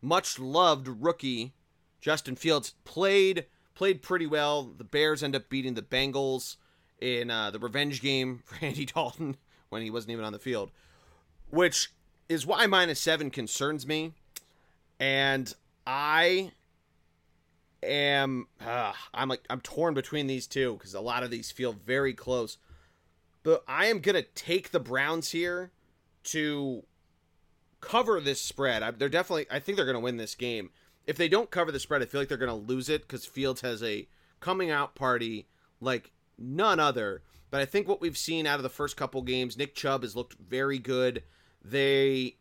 much loved rookie Justin Fields played played pretty well. The Bears end up beating the Bengals in uh, the revenge game for Andy Dalton when he wasn't even on the field, which is why minus seven concerns me. And I am uh, I'm like I'm torn between these two because a lot of these feel very close. But I am gonna take the Browns here to cover this spread. I, they're definitely. I think they're to win this game. If they don't cover the spread, I feel like they're going to lose it because Fields has a coming out party like none other. But I think what we've seen out of the first couple games, Nick Chubb has looked very good. They,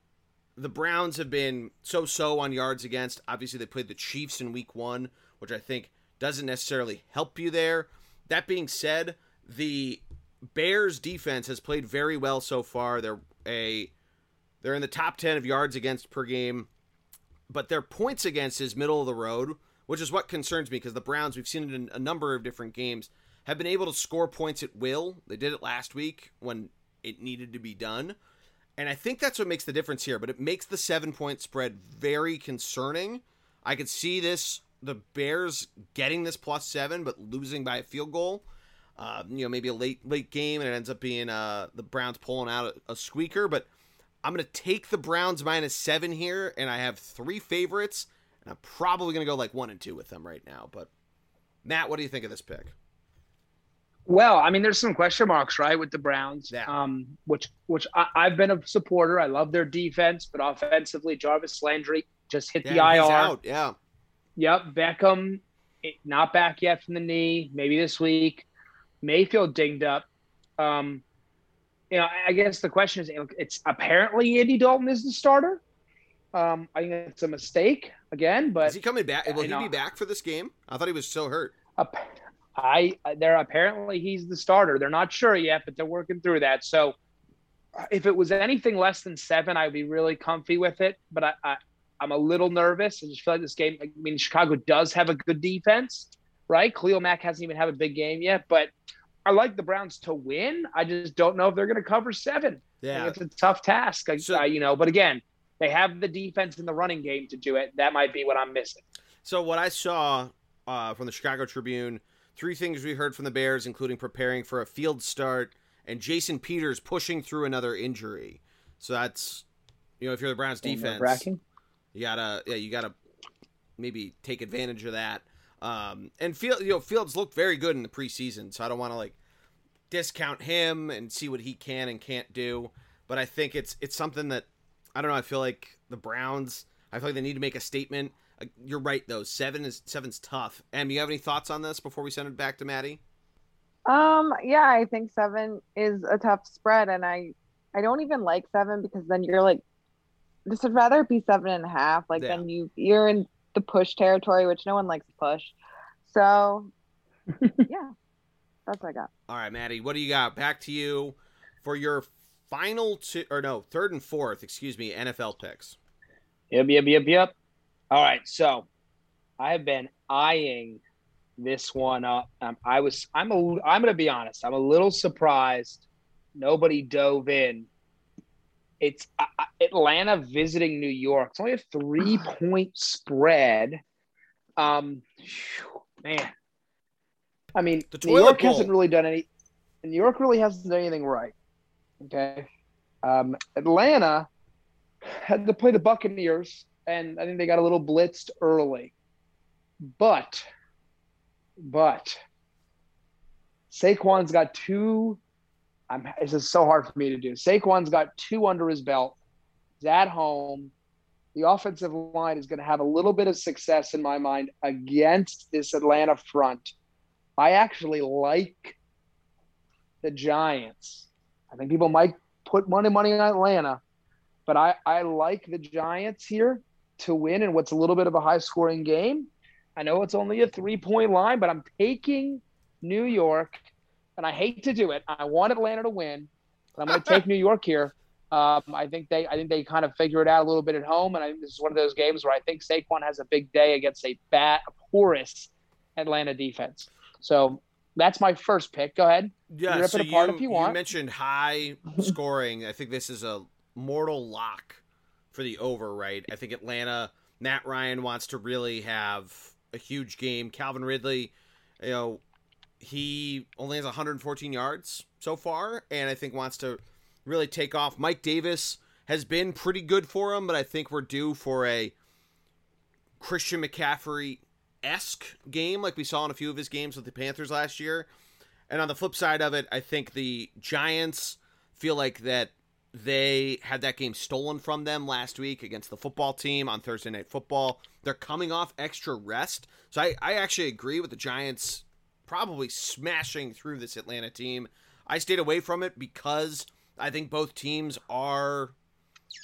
the Browns have been so so on yards against. Obviously, they played the Chiefs in Week One, which I think doesn't necessarily help you there. That being said, the Bears defense has played very well so far. They're a they're in the top 10 of yards against per game, but their points against is middle of the road, which is what concerns me because the Browns, we've seen it in a number of different games, have been able to score points at will. They did it last week when it needed to be done. And I think that's what makes the difference here, but it makes the seven point spread very concerning. I could see this, the Bears getting this plus seven, but losing by a field goal. Uh, you know, maybe a late late game, and it ends up being uh, the Browns pulling out a, a squeaker. But I'm going to take the Browns minus seven here, and I have three favorites, and I'm probably going to go like one and two with them right now. But Matt, what do you think of this pick? Well, I mean, there's some question marks, right, with the Browns. Yeah. Um, which which I, I've been a supporter. I love their defense, but offensively, Jarvis Landry just hit Yeah, the IR. out. Yeah. Yep, Beckham eh, not back yet from the knee. Maybe this week. Mayfield dinged up. Um, you know, I- guess the question is, it's apparently Andy Dalton is the starter. Um, I think it's a mistake again, but Is he coming back? Will he know. be back for this game? I thought he was so hurt. I they're apparently he's the starter. They're not sure yet, but they're working through that. So uh, if it was anything less than seven, I'd be really comfy with it. But I, I I'm a little nervous. I just feel like this game. I mean, Chicago does have a good defense, right? Khalil Mack hasn't even had a big game yet, but I like the Browns to win. I just don't know if they're going to cover seven. Yeah. it's a tough task, I- So- uh, you know. But again, they have the defense and the running game to do it. That might be what I'm missing. So what I saw uh, from the Chicago Tribune, three things we heard from the Bears, including preparing for a field start and Jason Peters pushing through another injury. So that's you know if you're the Browns defense, you gotta yeah you gotta maybe take advantage of that. Um, and Field you know Fields looked very good in the preseason, so I don't want to like discount him and see what he can and can't do. But I think it's it's something that I don't know. I feel like the Browns. I feel like they need to make a statement. Uh, You're right though. Seven is seven's tough. And do you have any thoughts on this before we send it back to Maddie? Um, yeah, I think seven is a tough spread, and I I don't even like seven because then you're like, this would rather be seven and a half. Like Yeah. then you you're in the push territory, which no one likes to push. So yeah, that's what I got. All right, Maddie, what do you got? Back to you for your final two or no third and fourth, excuse me, NFL picks. Yep, yep, yep, yep. All right, so I have been eyeing this one up. Um, I was, I'm a, I'm going to be honest. I'm a little surprised nobody dove in. It's uh, uh, Atlanta visiting New York. It's only a three point spread. Um, man, I mean, The New York bowl. hasn't really done any. New York really hasn't done anything right. Okay, um, Atlanta had to play the Buccaneers, and I think they got a little blitzed early. But, but Saquon's got two. I'm. This is so hard for me to do. Saquon's got two under his belt. He's at home. The offensive line is going to have a little bit of success in my mind against this Atlanta front. I actually like the Giants. I think people might put money money on Atlanta, but I, I like the Giants here to win in what's a little bit of a high scoring game. I know it's only a three point line, but I'm taking New York, and I hate to do it. I want Atlanta to win, but I'm going to take New York here. Um, I think they I think they kind of figure it out a little bit at home, and I think this is one of those games where I think Saquon has a big day against a bad, a porous Atlanta defense. So that's my first pick. Go ahead. Yeah, Rip so it apart you, if you want. mentioned high scoring. I think this is a mortal lock for the over, right? I think Atlanta, Matt Ryan wants to really have a huge game. Calvin Ridley, you know, he only has 114 yards so far, and I think wants to really take off. Mike Davis has been pretty good for him, but I think we're due for a Christian McCaffrey esque game like we saw in a few of his games with the Panthers last year. And on the flip side of it, I think the Giants feel like that they had that game stolen from them last week against the football team on Thursday Night Football. They're coming off extra rest. So I, I actually agree with the Giants probably smashing through this Atlanta team. I stayed away from it because I think both teams are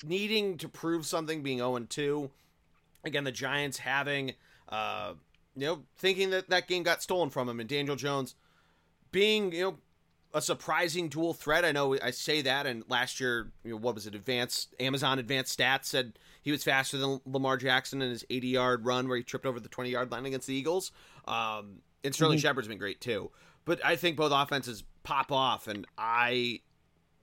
needing to prove something being 0 2. Again, the Giants having, uh, you know, thinking that that game got stolen from him, and Daniel Jones being, you know, a surprising dual threat. I know I say that, and last year, you know, what was it? Advanced Amazon Advanced Stats said he was faster than Lamar Jackson in his 80 yard run where he tripped over the 20 yard line against the Eagles. Um, and Sterling Shepard's been great too. But I think both offenses pop off, and I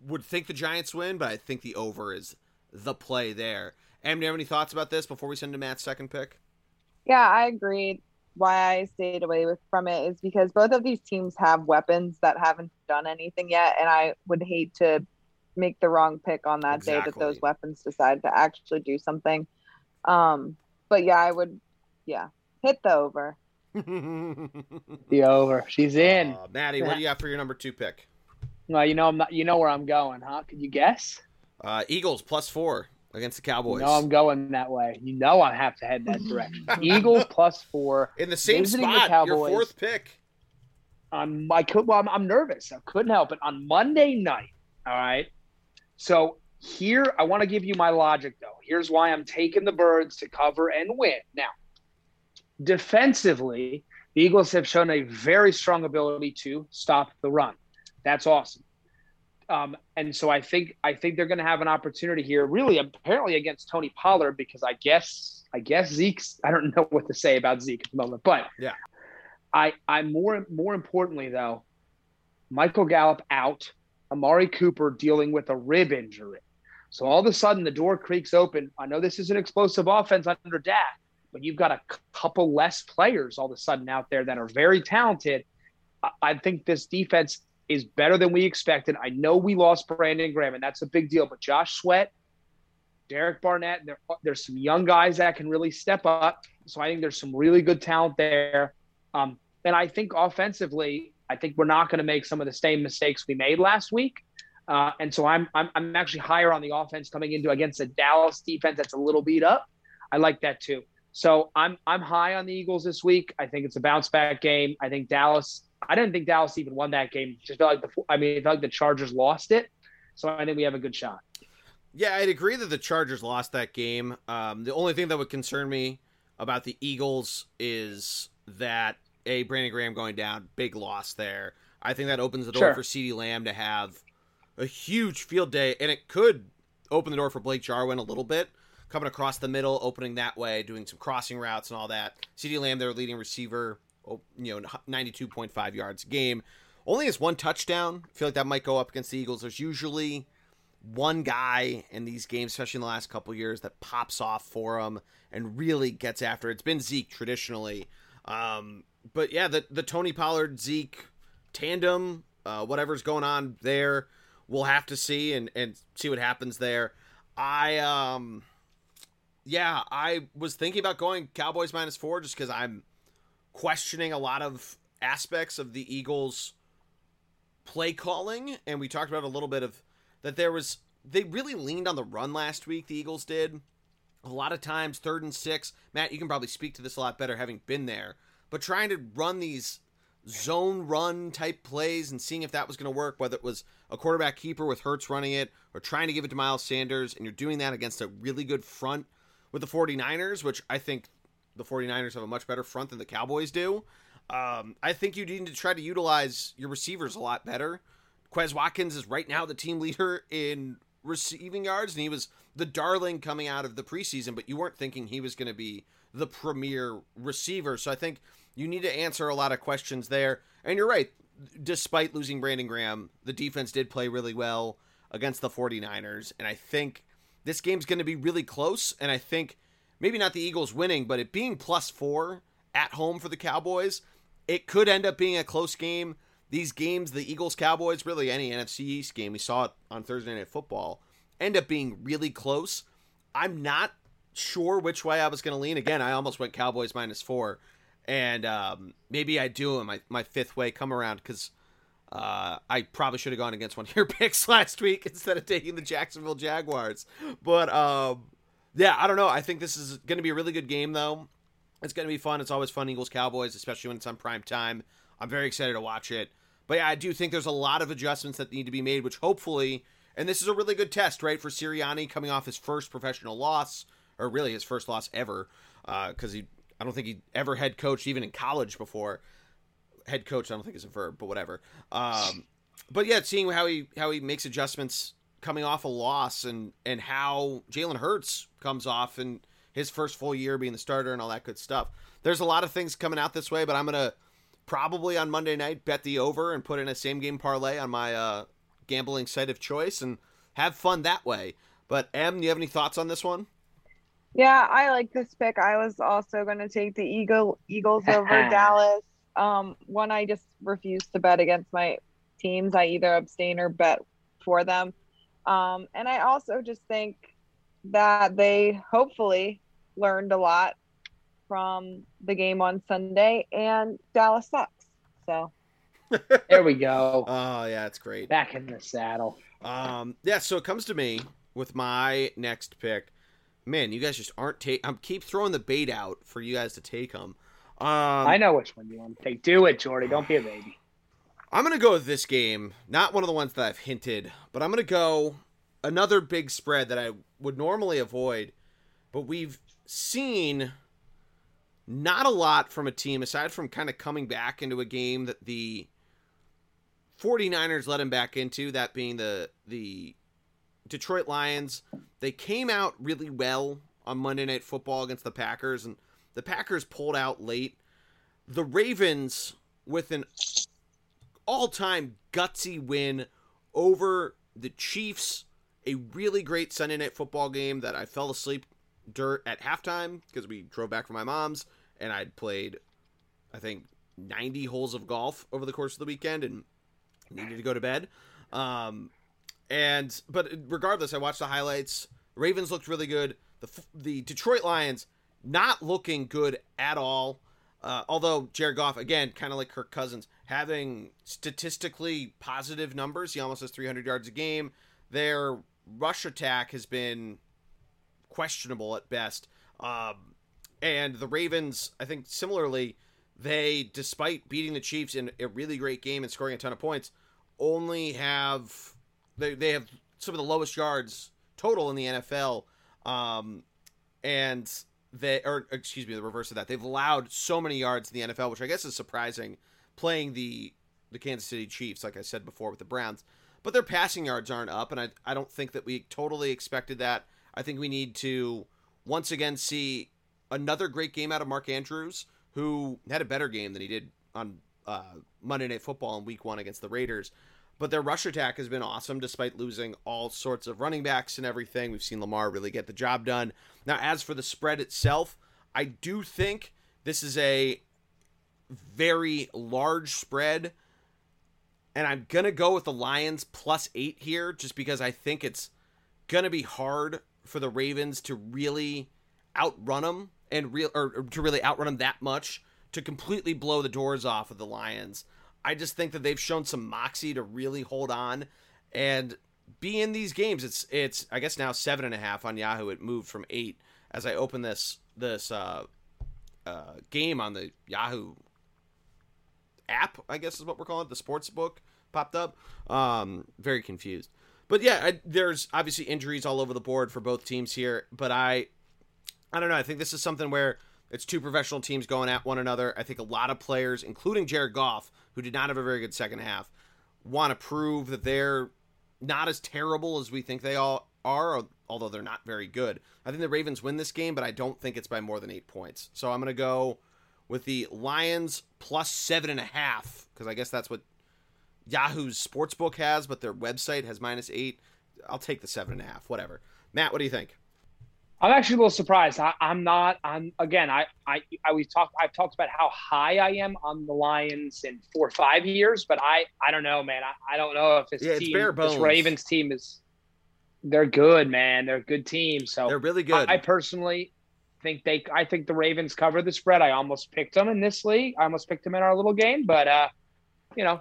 would think the Giants win, but I think the over is the play there. Em, do you have any thoughts about this before we send to Matt's second pick? Yeah, I agree. Why I stayed away with from it is because both of these teams have weapons that haven't done anything yet, and I would hate to make the wrong pick on that day that those weapons decide to actually do something. Um, but yeah, I would, yeah, hit the over. The over. She's in. Uh, Maddie, what do you got for your number two pick? Well, you know I'm not. You know where I'm going, huh? Can you guess? Uh, Eagles plus four against the Cowboys. No, I'm going that way. You know I have to head that direction. Eagles plus four in the same spot. The your fourth pick. On my well, I'm, I'm nervous. I couldn't help it. On Monday night, all right. So here, I want to give you my logic though. Here's why I'm taking the birds to cover and win. Now, defensively, the Eagles have shown a very strong ability to stop the run. That's awesome. Um, and so I think I think they're going to have an opportunity here, really, apparently against Tony Pollard, because I guess I guess Zeke's. I don't know what to say about Zeke at the moment, but yeah, I I more more importantly though, Michael Gallup out, Amari Cooper dealing with a rib injury. So all of a sudden the door creaks open. I know this is an explosive offense under Dak, but you've got a couple less players all of a sudden out there that are very talented. I think this defense is better than we expected. I know we lost Brandon Graham, and that's a big deal. But Josh Sweat, Derek Barnett, there, there's some young guys that can really step up. So I think there's some really good talent there. Um, and I think offensively, I think we're not going to make some of the same mistakes we made last week. Uh, and so I'm, I'm I'm actually higher on the offense coming into against a Dallas defense that's a little beat up. I like that too. So I'm I'm high on the Eagles this week. I think it's a bounce back game. I think Dallas I didn't think Dallas even won that game. Just felt like the I mean, it felt like the Chargers lost it. So I think we have a good shot. Yeah, I'd agree that the Chargers lost that game. Um, the only thing that would concern me about the Eagles is that a Brandon Graham going down, big loss there. I think that opens the door sure. for CeeDee Lamb to have a huge field day, and it could open the door for Blake Jarwin a little bit, coming across the middle, opening that way, doing some crossing routes and all that. CeeDee Lamb, their leading receiver, Oh, you know, 92.5 yards game. Only has one touchdown. I feel like that might go up against the Eagles. There's usually one guy in these games, especially in the last couple years, that pops off for them and really gets after it. It's been Zeke traditionally. Um, but yeah, the, the Tony Pollard Zeke tandem, uh, whatever's going on there, we'll have to see and, and see what happens there. I, um, yeah, I was thinking about going Cowboys minus four just because I'm questioning a lot of aspects of the Eagles' play calling, and we talked about a little bit of that there was they really leaned on the run last week. The Eagles did a lot of times third and six. Matt, you can probably speak to this a lot better having been there, but trying to run these zone run type plays and seeing if that was going to work, whether it was a quarterback keeper with Hurts running it or trying to give it to Miles Sanders, and you're doing that against a really good front with the 49ers, which I think the 49ers have a much better front than the Cowboys do. Um, I think you need to try to utilize your receivers a lot better. Quez Watkins is right now the team leader in receiving yards, and he was the darling coming out of the preseason, but you weren't thinking he was going to be the premier receiver. So I think you need to answer a lot of questions there. And you're right. Despite losing Brandon Graham, the defense did play really well against the 49ers. And I think this game's going to be really close. And I think maybe not the Eagles winning, but it being plus four at home for the Cowboys, it could end up being a close game. These games, the Eagles Cowboys, really any NFC East game, we saw it on Thursday Night Football, end up being really close. I'm not sure which way I was going to lean. Again, I almost went Cowboys minus four, and um, maybe I do in my, my fifth way come around because uh, I probably should have gone against one of your picks last week instead of taking the Jacksonville Jaguars. But um, yeah, I don't know. I think this is going to be a really good game, though. It's going to be fun. It's always fun, Eagles Cowboys, especially when it's on prime time. I'm very excited to watch it. But yeah, I do think there's a lot of adjustments that need to be made, which hopefully, and this is a really good test, right, for Sirianni coming off his first professional loss, or really his first loss ever, because uh, he, I don't think he ever head coached even in college before. Head coach, I don't think is a verb, but whatever. Um, but yeah, seeing how he how he makes adjustments coming off a loss and and how Jalen Hurts comes off and his first full year being the starter and all that good stuff. There's a lot of things coming out this way, but I'm gonna probably on Monday night bet the over and put in a same game parlay on my uh, gambling site of choice and have fun that way. But M, do you have any thoughts on this one? Yeah, I like this pick. I was also going to take the Eagle Eagles over Dallas. Um, one I just refuse to bet against my teams. I either abstain or bet for them. Um, and I also just think that they hopefully learned a lot from the game on Sunday, and Dallas sucks. So there we go. Oh yeah, it's great. Back in the saddle. Um, yeah. So it comes to me with my next pick. Man, you guys just aren't take. I'm keep throwing the bait out for you guys to take them. Um, I know which one you want to take. Do it, Geordie. Don't be a baby. I'm gonna go with this game. Not one of the ones that I've hinted, but I'm gonna go another big spread that I would normally avoid, but we've seen not a lot from a team aside from kind of coming back into a game that the 49ers let him back into, that being the the Detroit Lions. They came out really well on Monday Night Football against the Packers and the Packers pulled out late. The Ravens with an all-time gutsy win over the Chiefs, a really great Sunday Night Football game that I fell asleep dirt at halftime because we drove back from my mom's and I'd played, I think, 90 holes of golf over the course of the weekend and needed to go to bed. Um, and but regardless, I watched the highlights. Ravens looked really good. The the Detroit Lions not looking good at all. Uh, although Jared Goff, again, kind of like Kirk Cousins, having statistically positive numbers. He almost has 300 yards a game. Their rush attack has been questionable at best. Um, and the Ravens, I think similarly, they, despite beating the Chiefs in a really great game and scoring a ton of points, only have they they have some of the lowest yards total in the NFL. Um, and they or excuse me, the reverse of that. They've allowed so many yards in the NFL, which I guess is surprising playing the the Kansas City Chiefs, like I said before with the Browns. But their passing yards aren't up, and I I don't think that we totally expected that. I think we need to once again see another great game out of Mark Andrews, who had a better game than he did on uh, Monday Night Football in Week One against the Raiders. But their rush attack has been awesome despite losing all sorts of running backs and everything. We've seen Lamar really get the job done. Now, as for the spread itself, I do think this is a very large spread. And I'm going to go with the Lions plus eight here just because I think it's going to be hard for the Ravens to really outrun them and real or, or to really outrun them that much to completely blow the doors off of the Lions. I just think that they've shown some moxie to really hold on and be in these games. It's it's I guess now seven and a half on Yahoo. It moved from eight as I open this this uh, uh, game on the Yahoo app. I guess is what we're calling it. The sports book popped up. Um, very confused. But yeah, I, there's obviously injuries all over the board for both teams here. But I I don't know. I think this is something where it's two professional teams going at one another. I think a lot of players, including Jared Goff, who did not have a very good second half, want to prove that they're not as terrible as we think they all are, although they're not very good. I think the Ravens win this game, but I don't think it's by more than eight points. So I'm going to go with the Lions plus seven and a half, because I guess that's what Yahoo's sportsbook has, but their website has minus eight. I'll take the seven and a half, whatever. Matt, what do you think? I'm actually a little surprised. I, am not. I'm again. I I I we talked. I've talked about how high I am on the Lions in four or five years, but I I don't know, man. I, I don't know if this yeah, team, this Ravens team is. They're good, man. They're a good team. So they're really good. I, I personally think they. I think the Ravens cover the spread. I almost picked them in this league. I almost picked them in our little game, but uh, you know,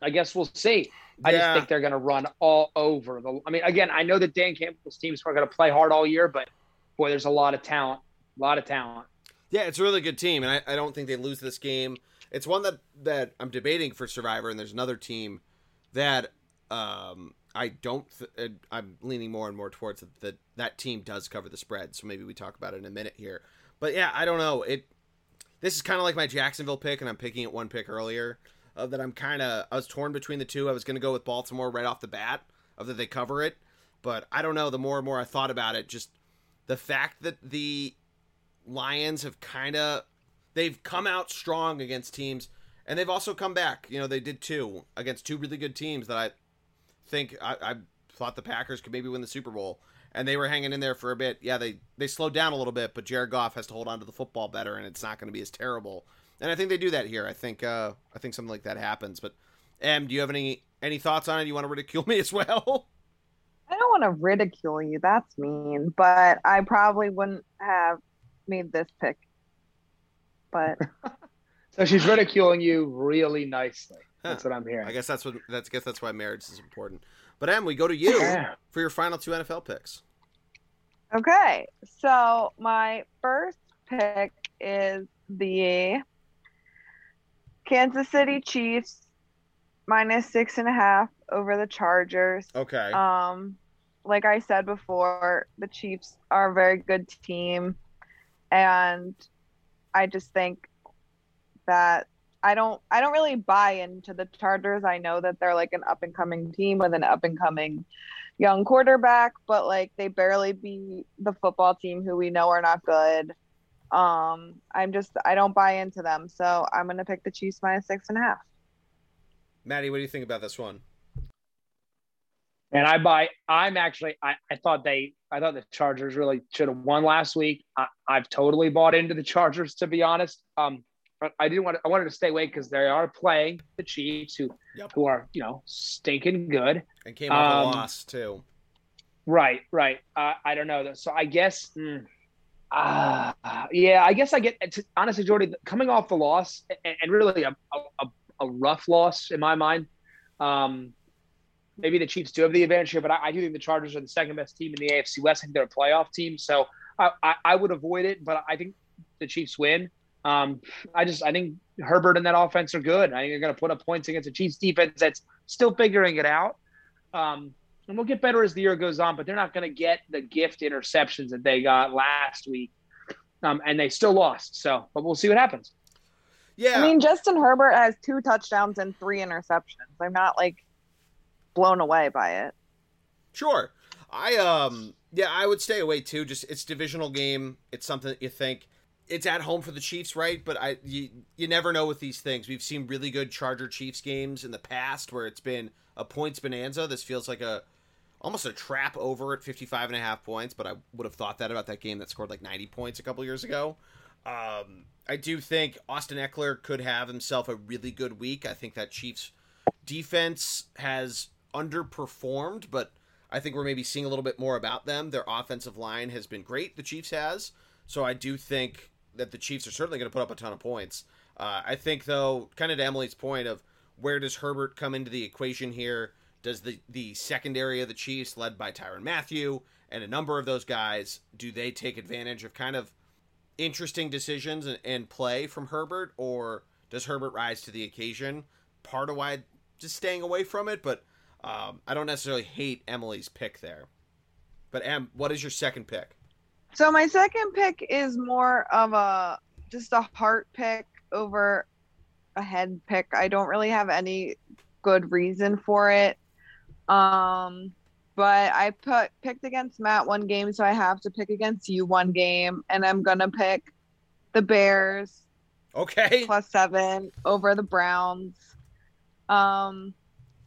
I guess we'll see. I yeah. just think they're going to run all over the. I mean, again, I know that Dan Campbell's teams are going to play hard all year, but boy, there's a lot of talent, a lot of talent. Yeah, it's a really good team, and I, I don't think they lose this game. It's one that that I'm debating for Survivor, and there's another team that um, I don't. Th- I'm leaning more and more towards that, that that team does cover the spread. So maybe we talk about it in a minute here. But yeah, I don't know. It this is kind of like my Jacksonville pick, and I'm picking it one pick earlier uh, that I'm kind of I was torn between the two. I was going to go with Baltimore right off the bat, of that they cover it, but I don't know. The more and more I thought about it, just the fact that the Lions have kind of they've come out strong against teams, and they've also come back. You know, they did too against two really good teams that I think I, I thought the Packers could maybe win the Super Bowl, and they were hanging in there for a bit. Yeah, they they slowed down a little bit, but Jared Goff has to hold on to the football better, and it's not going to be as terrible and I think they do that here. I think uh, I think something like that happens. But Em, do you have any any thoughts on it? You want to ridicule me as well? I don't want to ridicule you. That's mean, but I probably wouldn't have made this pick, but so she's ridiculing you really nicely. That's what I'm hearing. I guess that's what that's I guess that's why marriage is important. But Em, we go to you Yeah. for your final two NFL picks. okay. So my first pick is the Kansas City Chiefs minus six and a half over the Chargers. Okay. Um, like I said before, the Chiefs are a very good team, and I just think that I don't I don't really buy into the Chargers. I know that they're like an up and coming team with an up and coming young quarterback, but like they barely beat the football team who we know are not good. Um, I'm just I don't buy into them, so I'm gonna pick the Chiefs minus six and a half. Maddie, what do you think about this one? And I buy. I'm actually. I, I thought they. I thought the Chargers really should have won last week. I, I've totally bought into the Chargers to be honest. Um, I didn't want. To, I wanted to stay away because they are playing the Chiefs, who Yep. who are you know stinking good. And came off Um, a loss too. Right, right. Uh, I don't know. So I guess, mm, uh, yeah, I guess I get honestly, Geordie, coming off the loss and, and really a, a, a rough loss in my mind. Um, maybe the Chiefs do have the advantage here, but I, I do think the Chargers are the second best team in the AFC West. I think they're a playoff team, so I, I, I would avoid it, but I think the Chiefs win. Um, I just I think Herbert and that offense are good. I think they're going to put up points against a Chiefs defense that's still figuring it out. Um, and we'll get better as the year goes on, but they're not going to get the gift interceptions that they got last week. Um, and they still lost. So, but we'll see what happens. Yeah. I mean, Justin Herbert has two touchdowns and three interceptions. I'm not like blown away by it. Sure. I um yeah, I would stay away too. Just it's divisional game. It's something that you think it's at home for the Chiefs, right? But I you you never know with these things. We've seen really good Charger Chiefs games in the past where it's been a points bonanza. This feels like a almost a trap over at 55 and a half points, but I would have thought that about that game that scored like 90 points a couple years ago. Um, I do think Austin Ekeler could have himself a really good week. I think that Chiefs defense has underperformed, but I think we're maybe seeing a little bit more about them. Their offensive line has been great, the Chiefs has. So I do think that the Chiefs are certainly going to put up a ton of points. Uh, I think, though, kind of to Emily's point of where does Herbert come into the equation here? Does the, the secondary of the Chiefs, led by Tyrann Mathieu and a number of those guys, do they take advantage of kind of interesting decisions and, and play from Herbert, or does Herbert rise to the occasion? Part of why just staying away from it, but um, I don't necessarily hate Emily's pick there. But Em, what is your second pick? So my second pick is more of a just a heart pick over a head pick. I don't really have any good reason for it. Um but I put picked against Matt one game, so I have to pick against you one game, and I'm gonna pick the Bears Okay. plus seven over the Browns. Um,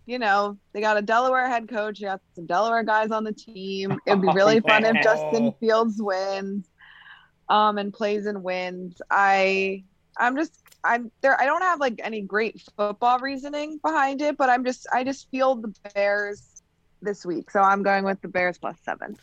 you know, they got a Delaware head coach. You got some Delaware guys on the team. It'd be really Oh, fun if. Justin Fields wins, um, and plays and wins. I, I'm just, I'm there. I don't have like any great football reasoning behind it, but I'm just, I just feel the Bears this week, so I'm going with the Bears plus seven.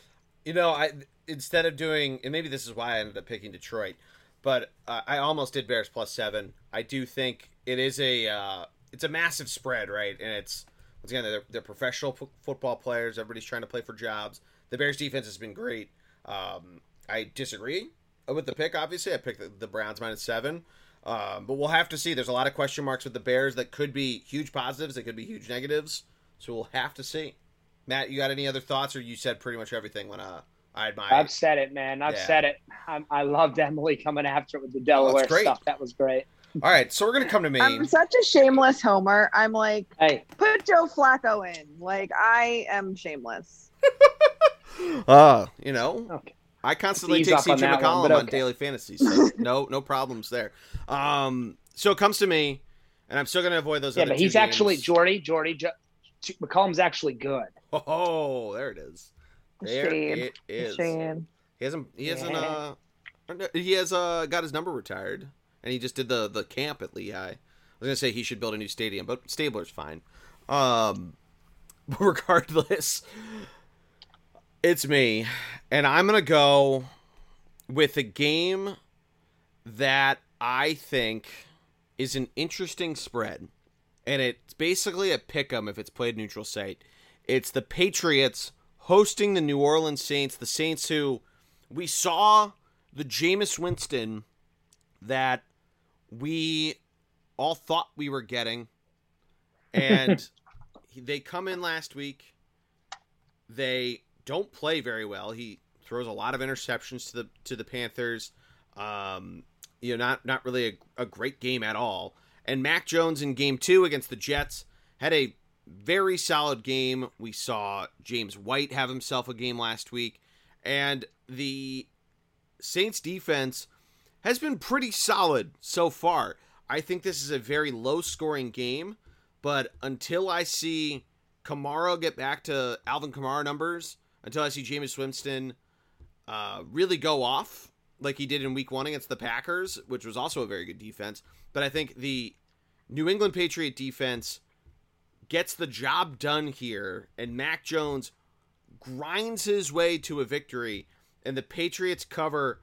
You know, I instead of doing, and maybe this is why I ended up picking Detroit, but uh, I almost did Bears plus seven. I do think it is a, uh, it's a massive spread, right? And it's once again they're, they're professional f- football players. Everybody's trying to play for jobs. The Bears defense has been great. Um, I disagree with the pick. Obviously, I picked the, the Browns minus seven. Um, but we'll have to see. There's a lot of question marks with the Bears that could be huge positives, that could be huge negatives. So we'll have to see. Matt, you got any other thoughts, or you said pretty much everything when uh, I had my. I've said it, man. I've Yeah. said it. I, I loved Emily coming after it with the Delaware great. stuff. That was great. All right, so we're gonna come to me. I'm such a shameless homer. I'm like, Hey, put Joe Flacco in. Like, I am shameless. Uh, you know, okay. I constantly take up on CJ that one, McCollum on daily fantasy, so no, no problems there. Um, so it comes to me, and I'm still gonna avoid those. Yeah, but he's actually. Geordie. Geordie. Jo- McCollum's actually good. Oh, there it is. There Shade. it is. Shade. He hasn't. He hasn't. Yeah. Uh, he has uh got his number retired, and he just did the the camp at Lehigh. I was gonna say he should build a new stadium, but Stabler's fine. Um, regardless, it's me, and I'm gonna go with a game that I think is an interesting spread, and it's basically a pick 'em if it's played neutral site. It's the Patriots hosting the New Orleans Saints, the Saints who we saw the Jameis Winston that we all thought we were getting, and they come in last week. They don't play very well. He throws a lot of interceptions to the to the Panthers. Um, you know, not not really a, a great game at all. And Mac Jones in game two against the Jets had a very solid game. We saw James White have himself a game last week, and the Saints defense has been pretty solid so far. I think this is a very low scoring game, but until I see Kamara get back to Alvin Kamara numbers, until I see Jameis Winston uh, really go off like he did in week one against the Packers, which was also a very good defense. But I think the New England Patriot defense gets the job done here, and Mac Jones grinds his way to a victory, and the Patriots cover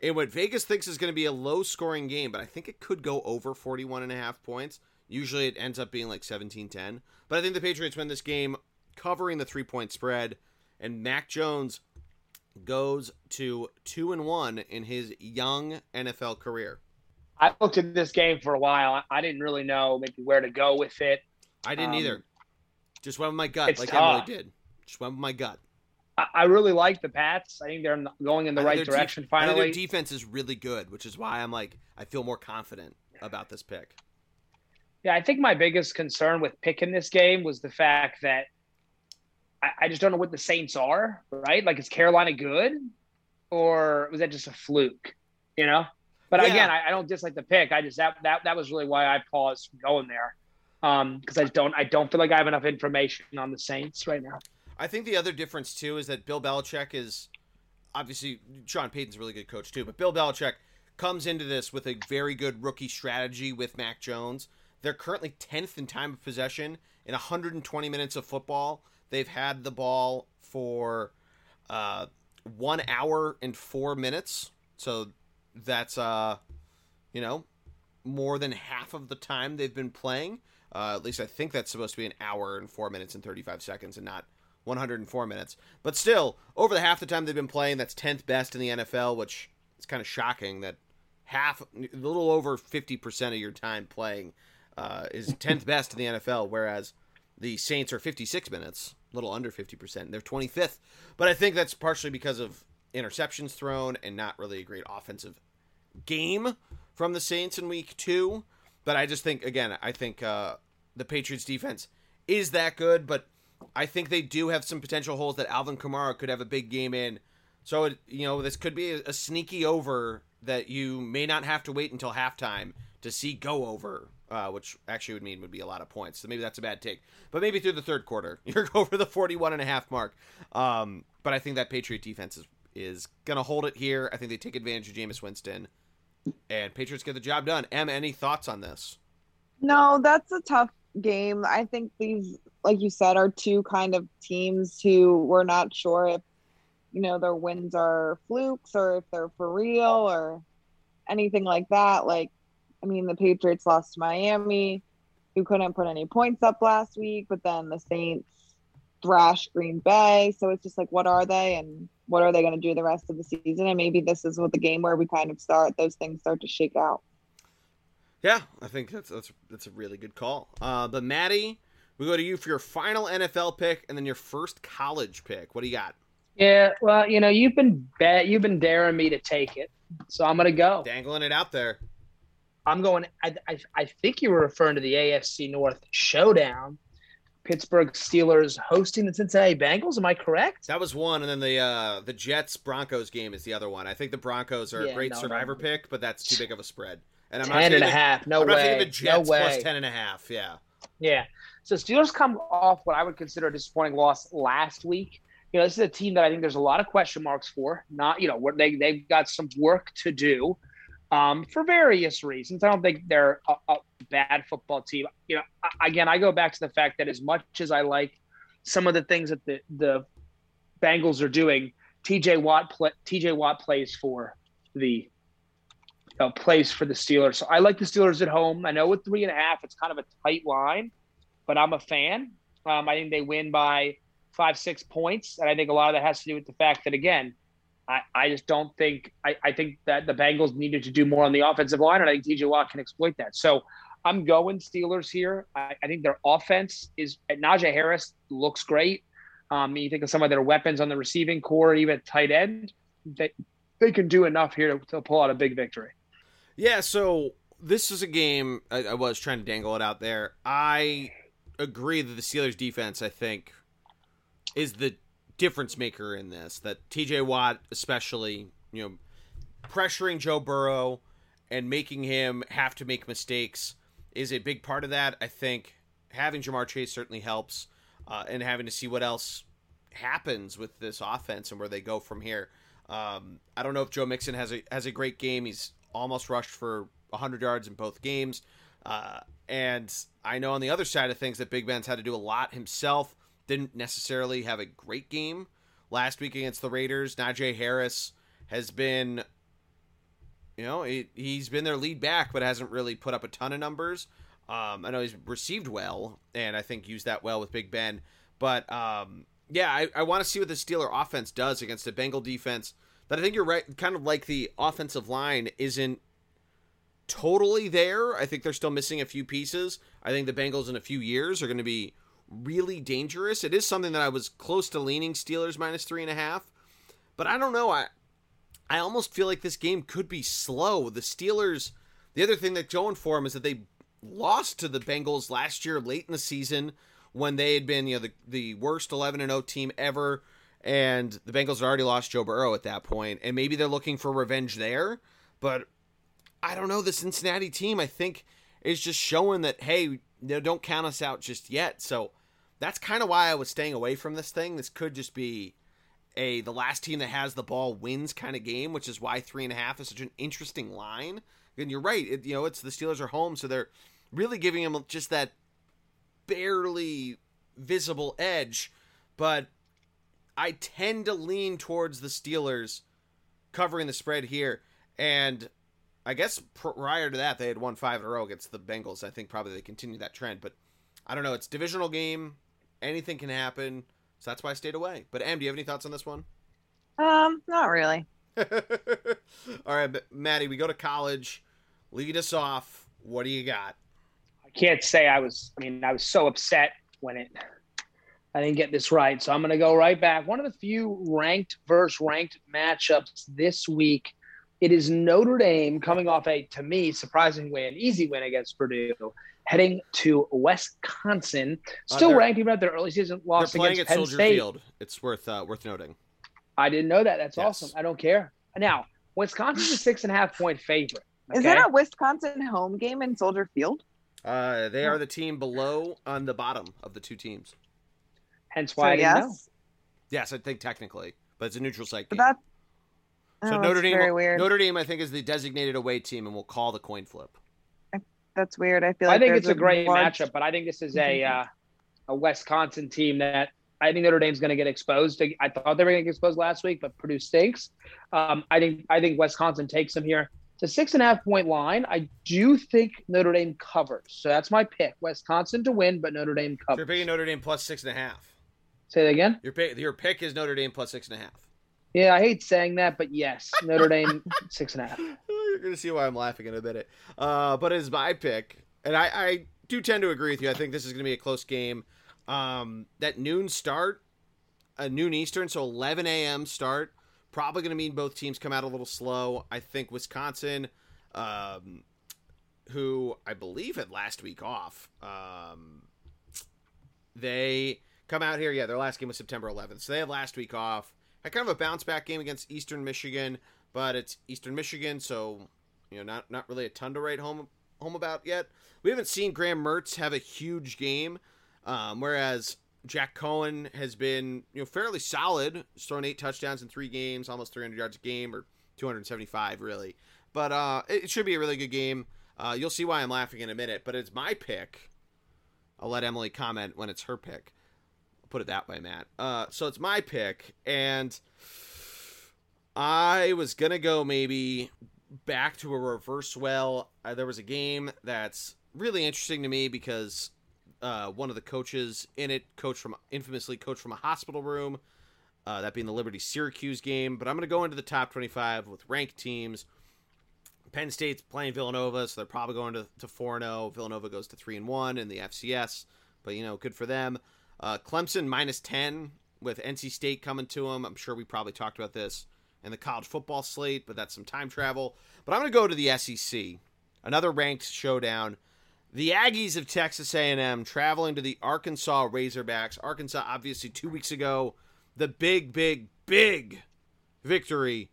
in what Vegas thinks is going to be a low scoring game, but I think it could go over 41 and a half points. Usually it ends up being like 17 10. But I think the Patriots win this game covering the three point spread, and Mac Jones goes to two and one in his young NFL career. I looked at this game for a while. I didn't really know maybe where to go with it. I didn't um, either. Just went with my gut, like tough. Emily did. Just went with my gut. I, I really like the Pats. I think they're going in the right direction. Def- finally, their defense is really good, which is why I'm like I feel more confident about this pick. Yeah, I think my biggest concern with picking this game was the fact that I, I just don't know what the Saints are. Right? Like, is Carolina good, or was that just a fluke? You know. But yeah. again, I, I, don't dislike the pick. I just that that that was really why I paused going there because um, I don't I don't feel like I have enough information on the Saints right now. I think the other difference too is that Bill Belichick is obviously Sean Payton's a really good coach too, but Bill Belichick comes into this with a very good rookie strategy with Mac Jones. They're currently 10th in time of possession in 120 minutes of football. They've had the ball for uh, one hour and four minutes, so that's uh, you know more than half of the time they've been playing. Uh, at least I think that's supposed to be an hour and four minutes and 35 seconds and not 104 minutes. But still, over the half the time they've been playing, that's 10th best in the NFL, which is kind of shocking that half, a little over 50% of your time playing uh, is 10th best in the NFL, whereas the Saints are 56 minutes, a little under 50%. They're 25th. But I think that's partially because of interceptions thrown and not really a great offensive game from the Saints in week two. But I just think, again, I think uh, the Patriots defense is that good, but I think they do have some potential holes that Alvin Kamara could have a big game in. So, it, you know, this could be a, a sneaky over that you may not have to wait until halftime to see go over, uh, which actually would mean would be a lot of points. So maybe that's a bad take. But maybe through the third quarter, you're over the 41 and a half mark. Um, but I think that Patriot defense is, is going to hold it here. I think they take advantage of Jameis Winston. And Patriots get the job done. Em, any thoughts on this? No, that's a tough game. I think these, like you said, are two kind of teams who we're not sure if, you know, their wins are flukes or if they're for real or anything like that. Like, I mean, the Patriots lost to Miami, who couldn't put any points up last week, but then the Saints thrashed Green Bay. So it's just like, what are they and what are they going to do the rest of the season? And maybe this is what the game where we kind of start, those things start to shake out. Yeah, I think that's that's that's a really good call. Uh, but Maddie, we go to you for your final NFL pick and then your first college pick. What do you got? Yeah, well, you know, you've been bet you've been daring me to take it, so I'm gonna go. Dangling it out there. I'm going. I, I, I think you were referring to the AFC North showdown. Pittsburgh Steelers hosting the Cincinnati Bengals. Am I correct? That was one, and then the uh, the Jets Broncos game is the other one. I think the Broncos are yeah, a great no, survivor no. pick, but that's too big of a spread. And I'm 10 and a half. No I'm way. not the Jets no way. plus 10 and a half. Yeah. Yeah. So Steelers come off what I would consider a disappointing loss last week. You know, this is a team that I think there's a lot of question marks for. Not, you know, they they've got some work to do um, for various reasons. I don't think they're a, a bad football team. You know, again, I go back to the fact that as much as I like some of the things that the the Bengals are doing, TJ Watt TJ Watt plays for the uh, place for the Steelers. So I like the Steelers at home. I know with three and a half, it's kind of a tight line, but I'm a fan. Um, I think they win by five, six points. And I think a lot of that has to do with the fact that, again, I, I just don't think I, I think that the Bengals needed to do more on the offensive line, and I think TJ Watt can exploit that. So I'm going Steelers here. I, I think their offense is Najee Harris looks great. Um, you think of some of their weapons on the receiving corps, even tight end, they, they can do enough here to, to pull out a big victory. Yeah, so this is a game I, I, was trying to dangle it out there. I agree that the Steelers defense, I think, is the difference maker in this. That TJ Watt, especially, you know, pressuring Joe Burrow and making him have to make mistakes is a big part of that. I think having Ja'Marr Chase certainly helps, uh, and having to see what else happens with this offense and where they go from here. Um, I don't know if Joe Mixon has a has a great game. He's almost rushed for 100 yards in both games. Uh, and I know on the other side of things that Big Ben's had to do a lot himself. Didn't necessarily have a great game last week against the Raiders. Najee Harris has been you know, he, he's been their lead back, but hasn't really put up a ton of numbers. Um, I know he's received well, and I think used that well with Big Ben. But um, yeah, I, I want to see what the Steeler offense does against a Bengal defense that I think you're right. Kind of like the offensive line isn't totally there. I think they're still missing a few pieces. I think the Bengals in a few years are going to be really dangerous. It is something that I was close to leaning Steelers minus three and a half, but I don't know. I I almost feel like this game could be slow. The Steelers, the other thing that's going for them is that they lost to the Bengals last year late in the season when they had been, you know, the, the worst 11 and 0 team ever. And the Bengals had already lost Joe Burrow at that point, and maybe they're looking for revenge there. But I don't know. The Cincinnati team, I think, is just showing that hey, don't count us out just yet. So that's kind of why I was staying away from this thing. This could just be a the last team that has the ball wins kind of game, which is why three and a half is such an interesting line. And you're right, it, you know, it's the Steelers are home, so they're really giving them just that barely visible edge. But I tend to lean towards the Steelers covering the spread here, and I guess prior to that they had won five in a row against the Bengals. I think probably they continue that trend, but I don't know. It's divisional game. Anything can happen. So that's why I stayed away. But Em, do you have any thoughts on this one? Um, not really. All right, Maddie, we go to college. Lead us off. What do you got? I can't say I was. I mean, I was so upset when it. I didn't get this right, so I'm going to go right back. One of the few ranked versus ranked matchups this week. It is Notre Dame coming off a, to me, surprising win, easy win against Purdue heading to Wisconsin. Still uh, ranked even at their early season loss they're playing against Penn Soldier State. Field. It's worth uh, worth noting. I didn't know that. That's yes. awesome. I don't care. Now, Wisconsin's a six and a half point favorite. Okay? Is it a Wisconsin home game in Soldier Field? Uh, they are the team below on the bottom of the two teams. Hence why so I didn't yes? know. Yes, I think technically, but it's a neutral site game. But that's, so oh, Notre Dame, Notre Dame, I think, is the designated away team, and we'll call the coin flip that's weird. I feel. Like I think it's a great matchup, but I think this is a uh, a Wisconsin team that I think Notre Dame's going to get exposed. I thought they were going to get exposed last week, but Purdue stinks. Um, I think I think Wisconsin takes them here. It's a six and a half point line. I do think Notre Dame covers, so that's my pick. Wisconsin to win, but Notre Dame covers. you're picking Notre Dame plus six and a half. Say that again. Your pick, your pick is Notre Dame plus six and a half. Yeah, I hate saying that, but yes, Notre Dame six and a half. You're gonna see why I'm laughing in a minute. Uh, but it's my pick, and I, I do tend to agree with you. I think this is gonna be a close game. Um, that noon start, a noon Eastern, so 11 a.m. start, probably gonna mean both teams come out a little slow. I think Wisconsin, um, who I believe had last week off, um, they come out here. Yeah, their last game was September 11th, so they had last week off had kind of a bounce back game against Eastern Michigan, but it's Eastern Michigan, so you know not not really a ton to write home home about yet. We haven't seen Graham Mertz have a huge game, um, whereas Jack Coan has been you know fairly solid. He's thrown eight touchdowns in three games, almost 300 yards a game, or 275 really. But uh, it should be a really good game. Uh, you'll see why I'm laughing in a minute. But it's my pick. I'll let Emily comment when it's her pick put it that way, Matt. Uh, so it's my pick, and I was gonna go maybe back to a reverse well. Uh, there was a game that's really interesting to me because uh, one of the coaches in it, coach from infamously coached from a hospital room, uh, that being the Liberty Syracuse game. But I'm gonna go into the top 25 with ranked teams. Penn State's playing Villanova, so they're probably going to, to 4 0. Villanova goes to 3 and 1 in the FCS, but you know, good for them. Uh, Clemson minus 10 with NC State coming to them. I'm sure we probably talked about this in the college football slate, but that's some time travel. But I'm going to go to the SEC, another ranked showdown. The Aggies of Texas A&M traveling to the Arkansas Razorbacks. Arkansas, obviously, two weeks ago, the big, big, big victory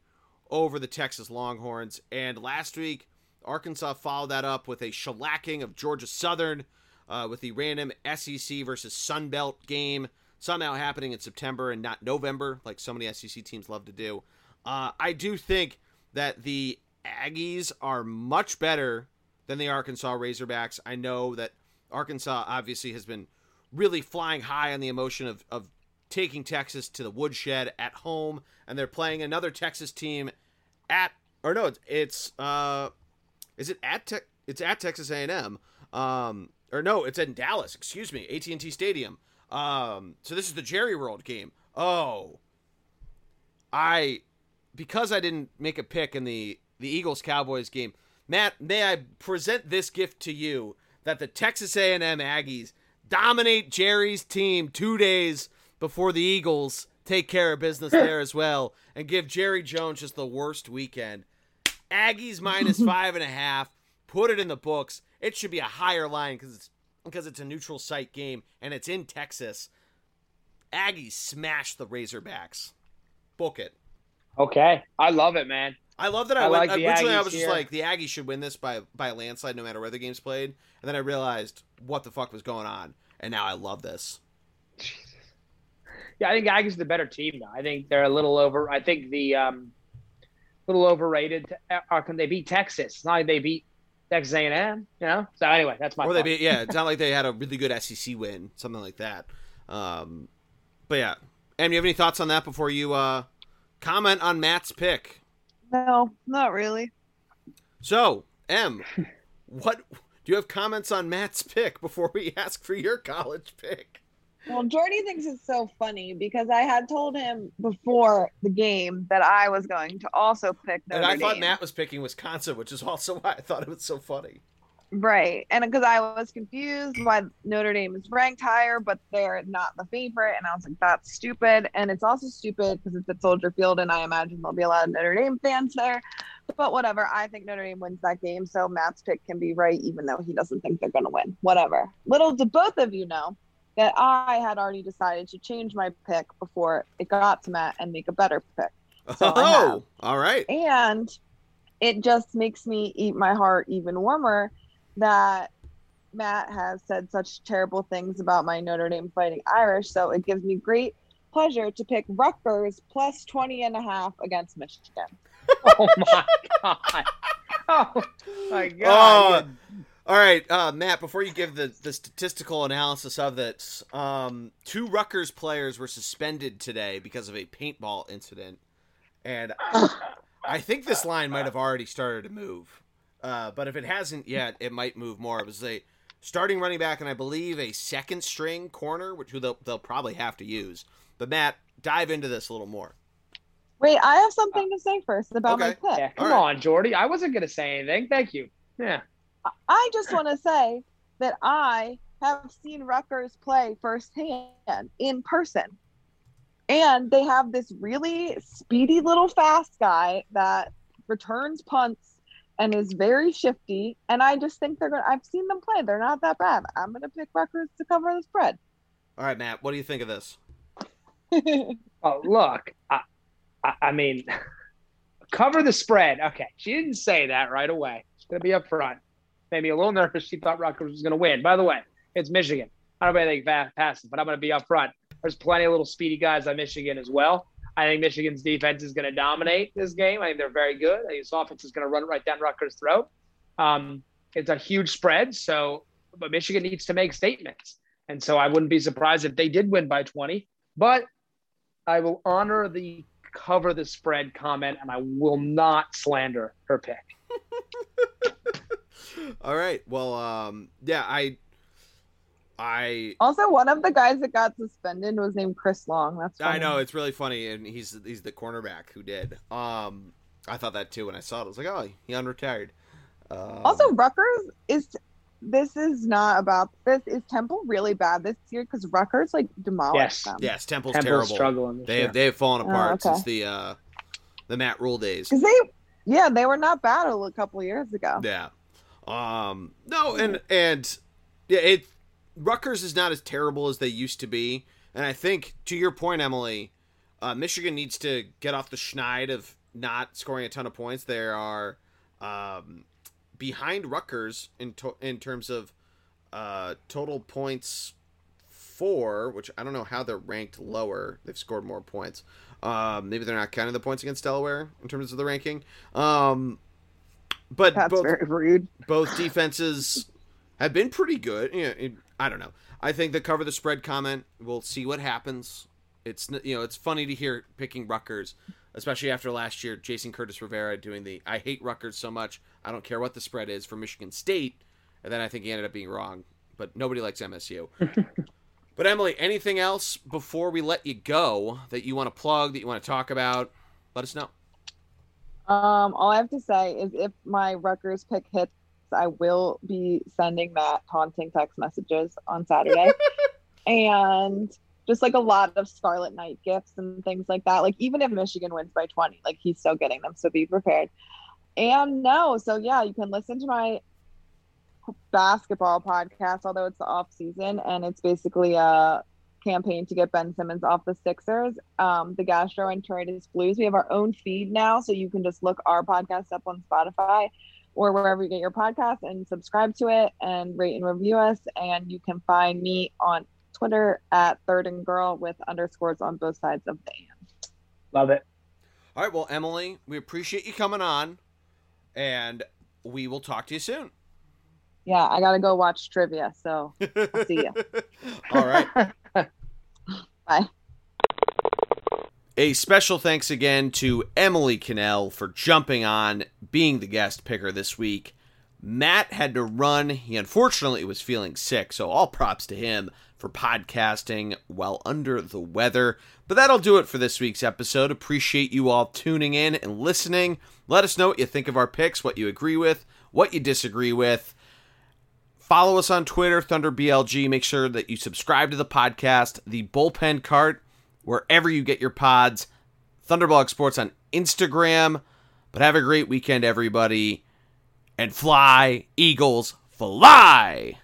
over the Texas Longhorns. And last week, Arkansas followed that up with a shellacking of Georgia Southern uh, with the random SEC versus Sun Belt game somehow happening in September and not November, like so many SEC teams love to do. Uh, I do think that the Aggies are much better than the Arkansas Razorbacks. I know that Arkansas obviously has been really flying high on the emotion of, of taking Texas to the woodshed at home, and they're playing another Texas team at or no, it's, it's uh, is it at Tech? It's at Texas A and M. Um, or no, it's in Dallas. Excuse me, AT and T Stadium. Um, so this is the Jerry World game. Oh, I because I didn't make a pick in the the Eagles Cowboys game. Matt, may I present this gift to you that the Texas A&M Aggies dominate Jerry's team 2 days before the Eagles take care of business there as well and give Jerry Jones just the worst weekend. Aggies minus five and a half. Put it in the books. It should be a higher line because it's because it's a neutral site game and it's in Texas. Aggies smash the Razorbacks. Book it. Okay, I love it, man. I love that I, I went. Like originally, I was just here. like, the Aggies should win this by by a landslide, no matter where the game's played. And then I realized what the fuck was going on, and now I love this. Jesus. Yeah, I think Aggies is the better team. Though I think they're a little over. I think the um, little overrated. How can they beat Texas? It's not like they beat Texas A&M. You know. So anyway, that's my. Or they beat. Yeah, it's not like they had a really good SEC win, something like that. Um, but yeah, Em, you have any thoughts on that before you uh comment on Matt's pick? No, not really. So, M, what do you have comments on Matt's pick before we ask for your college pick? Well, Geordie thinks it's so funny because I had told him before the game that I was going to also pick Notre And I thought Matt was picking Wisconsin, which is also why I thought it was so funny. Right. And because I was confused why Notre Dame is ranked higher, but they're not the favorite. And I was like, that's stupid. And it's also stupid because it's at Soldier Field, and I imagine there'll be a lot of Notre Dame fans there. But whatever. I think Notre Dame wins that game. So Matt's pick can be right, even though he doesn't think they're going to win. Whatever. Little do both of you know that I had already decided to change my pick before it got to Matt and make a better pick. So oh, all right. And it just makes me eat my heart even warmer that Matt has said such terrible things about my Notre Dame Fighting Irish. So it gives me great pleasure to pick Rutgers plus 20 and a half against Michigan. oh my God. Oh my God. Uh, all right, uh, Matt, before you give the, the statistical analysis of this, um, two Rutgers players were suspended today because of a paintball incident. And I think this line might have already started to move. Uh, but if it hasn't yet, it might move more. It was a starting running back, and I believe a second string corner, which they'll, they'll probably have to use. But Matt, dive into this a little more. Wait, I have something to say first about okay. my pick. Yeah, come right. on, Geordie. I wasn't going to say anything. Thank you. Yeah. I just want to say that I have seen Rutgers play firsthand in person. And they have this really speedy little fast guy that returns punts and is very shifty. And I just think they're going to, I've seen them play. They're not that bad. I'm going to pick Rutgers to cover the spread. All right, Matt, what do you think of this? oh, look, I, I, I, mean, cover the spread. Okay. She didn't say that right away. She's going to be up front. Maybe a little nervous. She thought Rutgers was going to win. By the way, it's Michigan. I don't know if anything fast passes, but I'm going to be up front. There's plenty of little speedy guys on Michigan as well. I think Michigan's defense is going to dominate this game. I think they're very good. I think offense is going to run right down Rutgers' throat. Um, it's a huge spread, so but Michigan needs to make statements, and so I wouldn't be surprised if they did win by 20. But I will honor the cover the spread comment, and I will not slander her pick. All right. Well, um, yeah, I, I, Also, one of the guys that got suspended was named Chris Long. That's I know it's really funny, and he's he's the cornerback who did. Um, I thought that too when I saw it. I was like, oh, he unretired. Um, Also, Rutgers is. This is not about this. Is Temple really bad this year? Because Rutgers like demolished Yes. them. yes, Temple's, Temple's terrible. struggling. This They year. have they have fallen Oh, apart okay. since the uh, the Matt Rhule days. Because they, yeah, they were not bad a couple years ago. Yeah. Um. No, and and yeah, it Rutgers is not as terrible as they used to be, and I think to your point, Emily, uh, Michigan needs to get off the schneid of not scoring a ton of points. They are um, behind Rutgers in to- in terms of uh, total points four, which I don't know how they're ranked lower. They've scored more points. Um, maybe they're not counting the points against Delaware in terms of the ranking. Um, but That's both very rude. both defenses have been pretty good. You know, it- I don't know. I think the cover the spread comment. We'll see what happens. It's you know it's funny to hear picking Rutgers, especially after last year. Jason Curtis Rivera doing the I hate Rutgers so much. I don't care what the spread is for Michigan State, and then I think he ended up being wrong. But nobody likes MSU. but Emily, anything else before we let you go that you want to plug that you want to talk about? Let us know. Um, all I have to say is if my Rutgers pick hits, I will be sending Matt taunting text messages on Saturday. and just like a lot of Scarlet Knight gifts and things like that. Like even if Michigan wins by 20, like he's still getting them. So be prepared. And no, so yeah, you can listen to my basketball podcast, although it's the off season and it's basically a campaign to get Ben Simmons off the Sixers. Um, the Gastroenteritis Blues. We have our own feed now, so you can just look our podcast up on Spotify or wherever you get your podcast and subscribe to it and rate and review us. And you can find me on Twitter at Third and Girl with underscores on both sides of the and. Love it. All right, well, Emily, we appreciate you coming on, and we will talk to you soon. Yeah, I gotta go watch trivia. So I'll see you. All right. Bye. A special thanks again to Emily Connell for jumping on, being the guest picker this week. Matt had to run. He unfortunately was feeling sick, so all props to him for podcasting while under the weather. But that'll do it for this week's episode. Appreciate you all tuning in and listening. Let us know what you think of our picks, what you agree with, what you disagree with. Follow us on Twitter, ThunderBLG. Make sure that you subscribe to the podcast, The Bullpen Cart, wherever you get your pods. Thunderblog Sports on Instagram. But have a great weekend, everybody. And fly, Eagles, fly!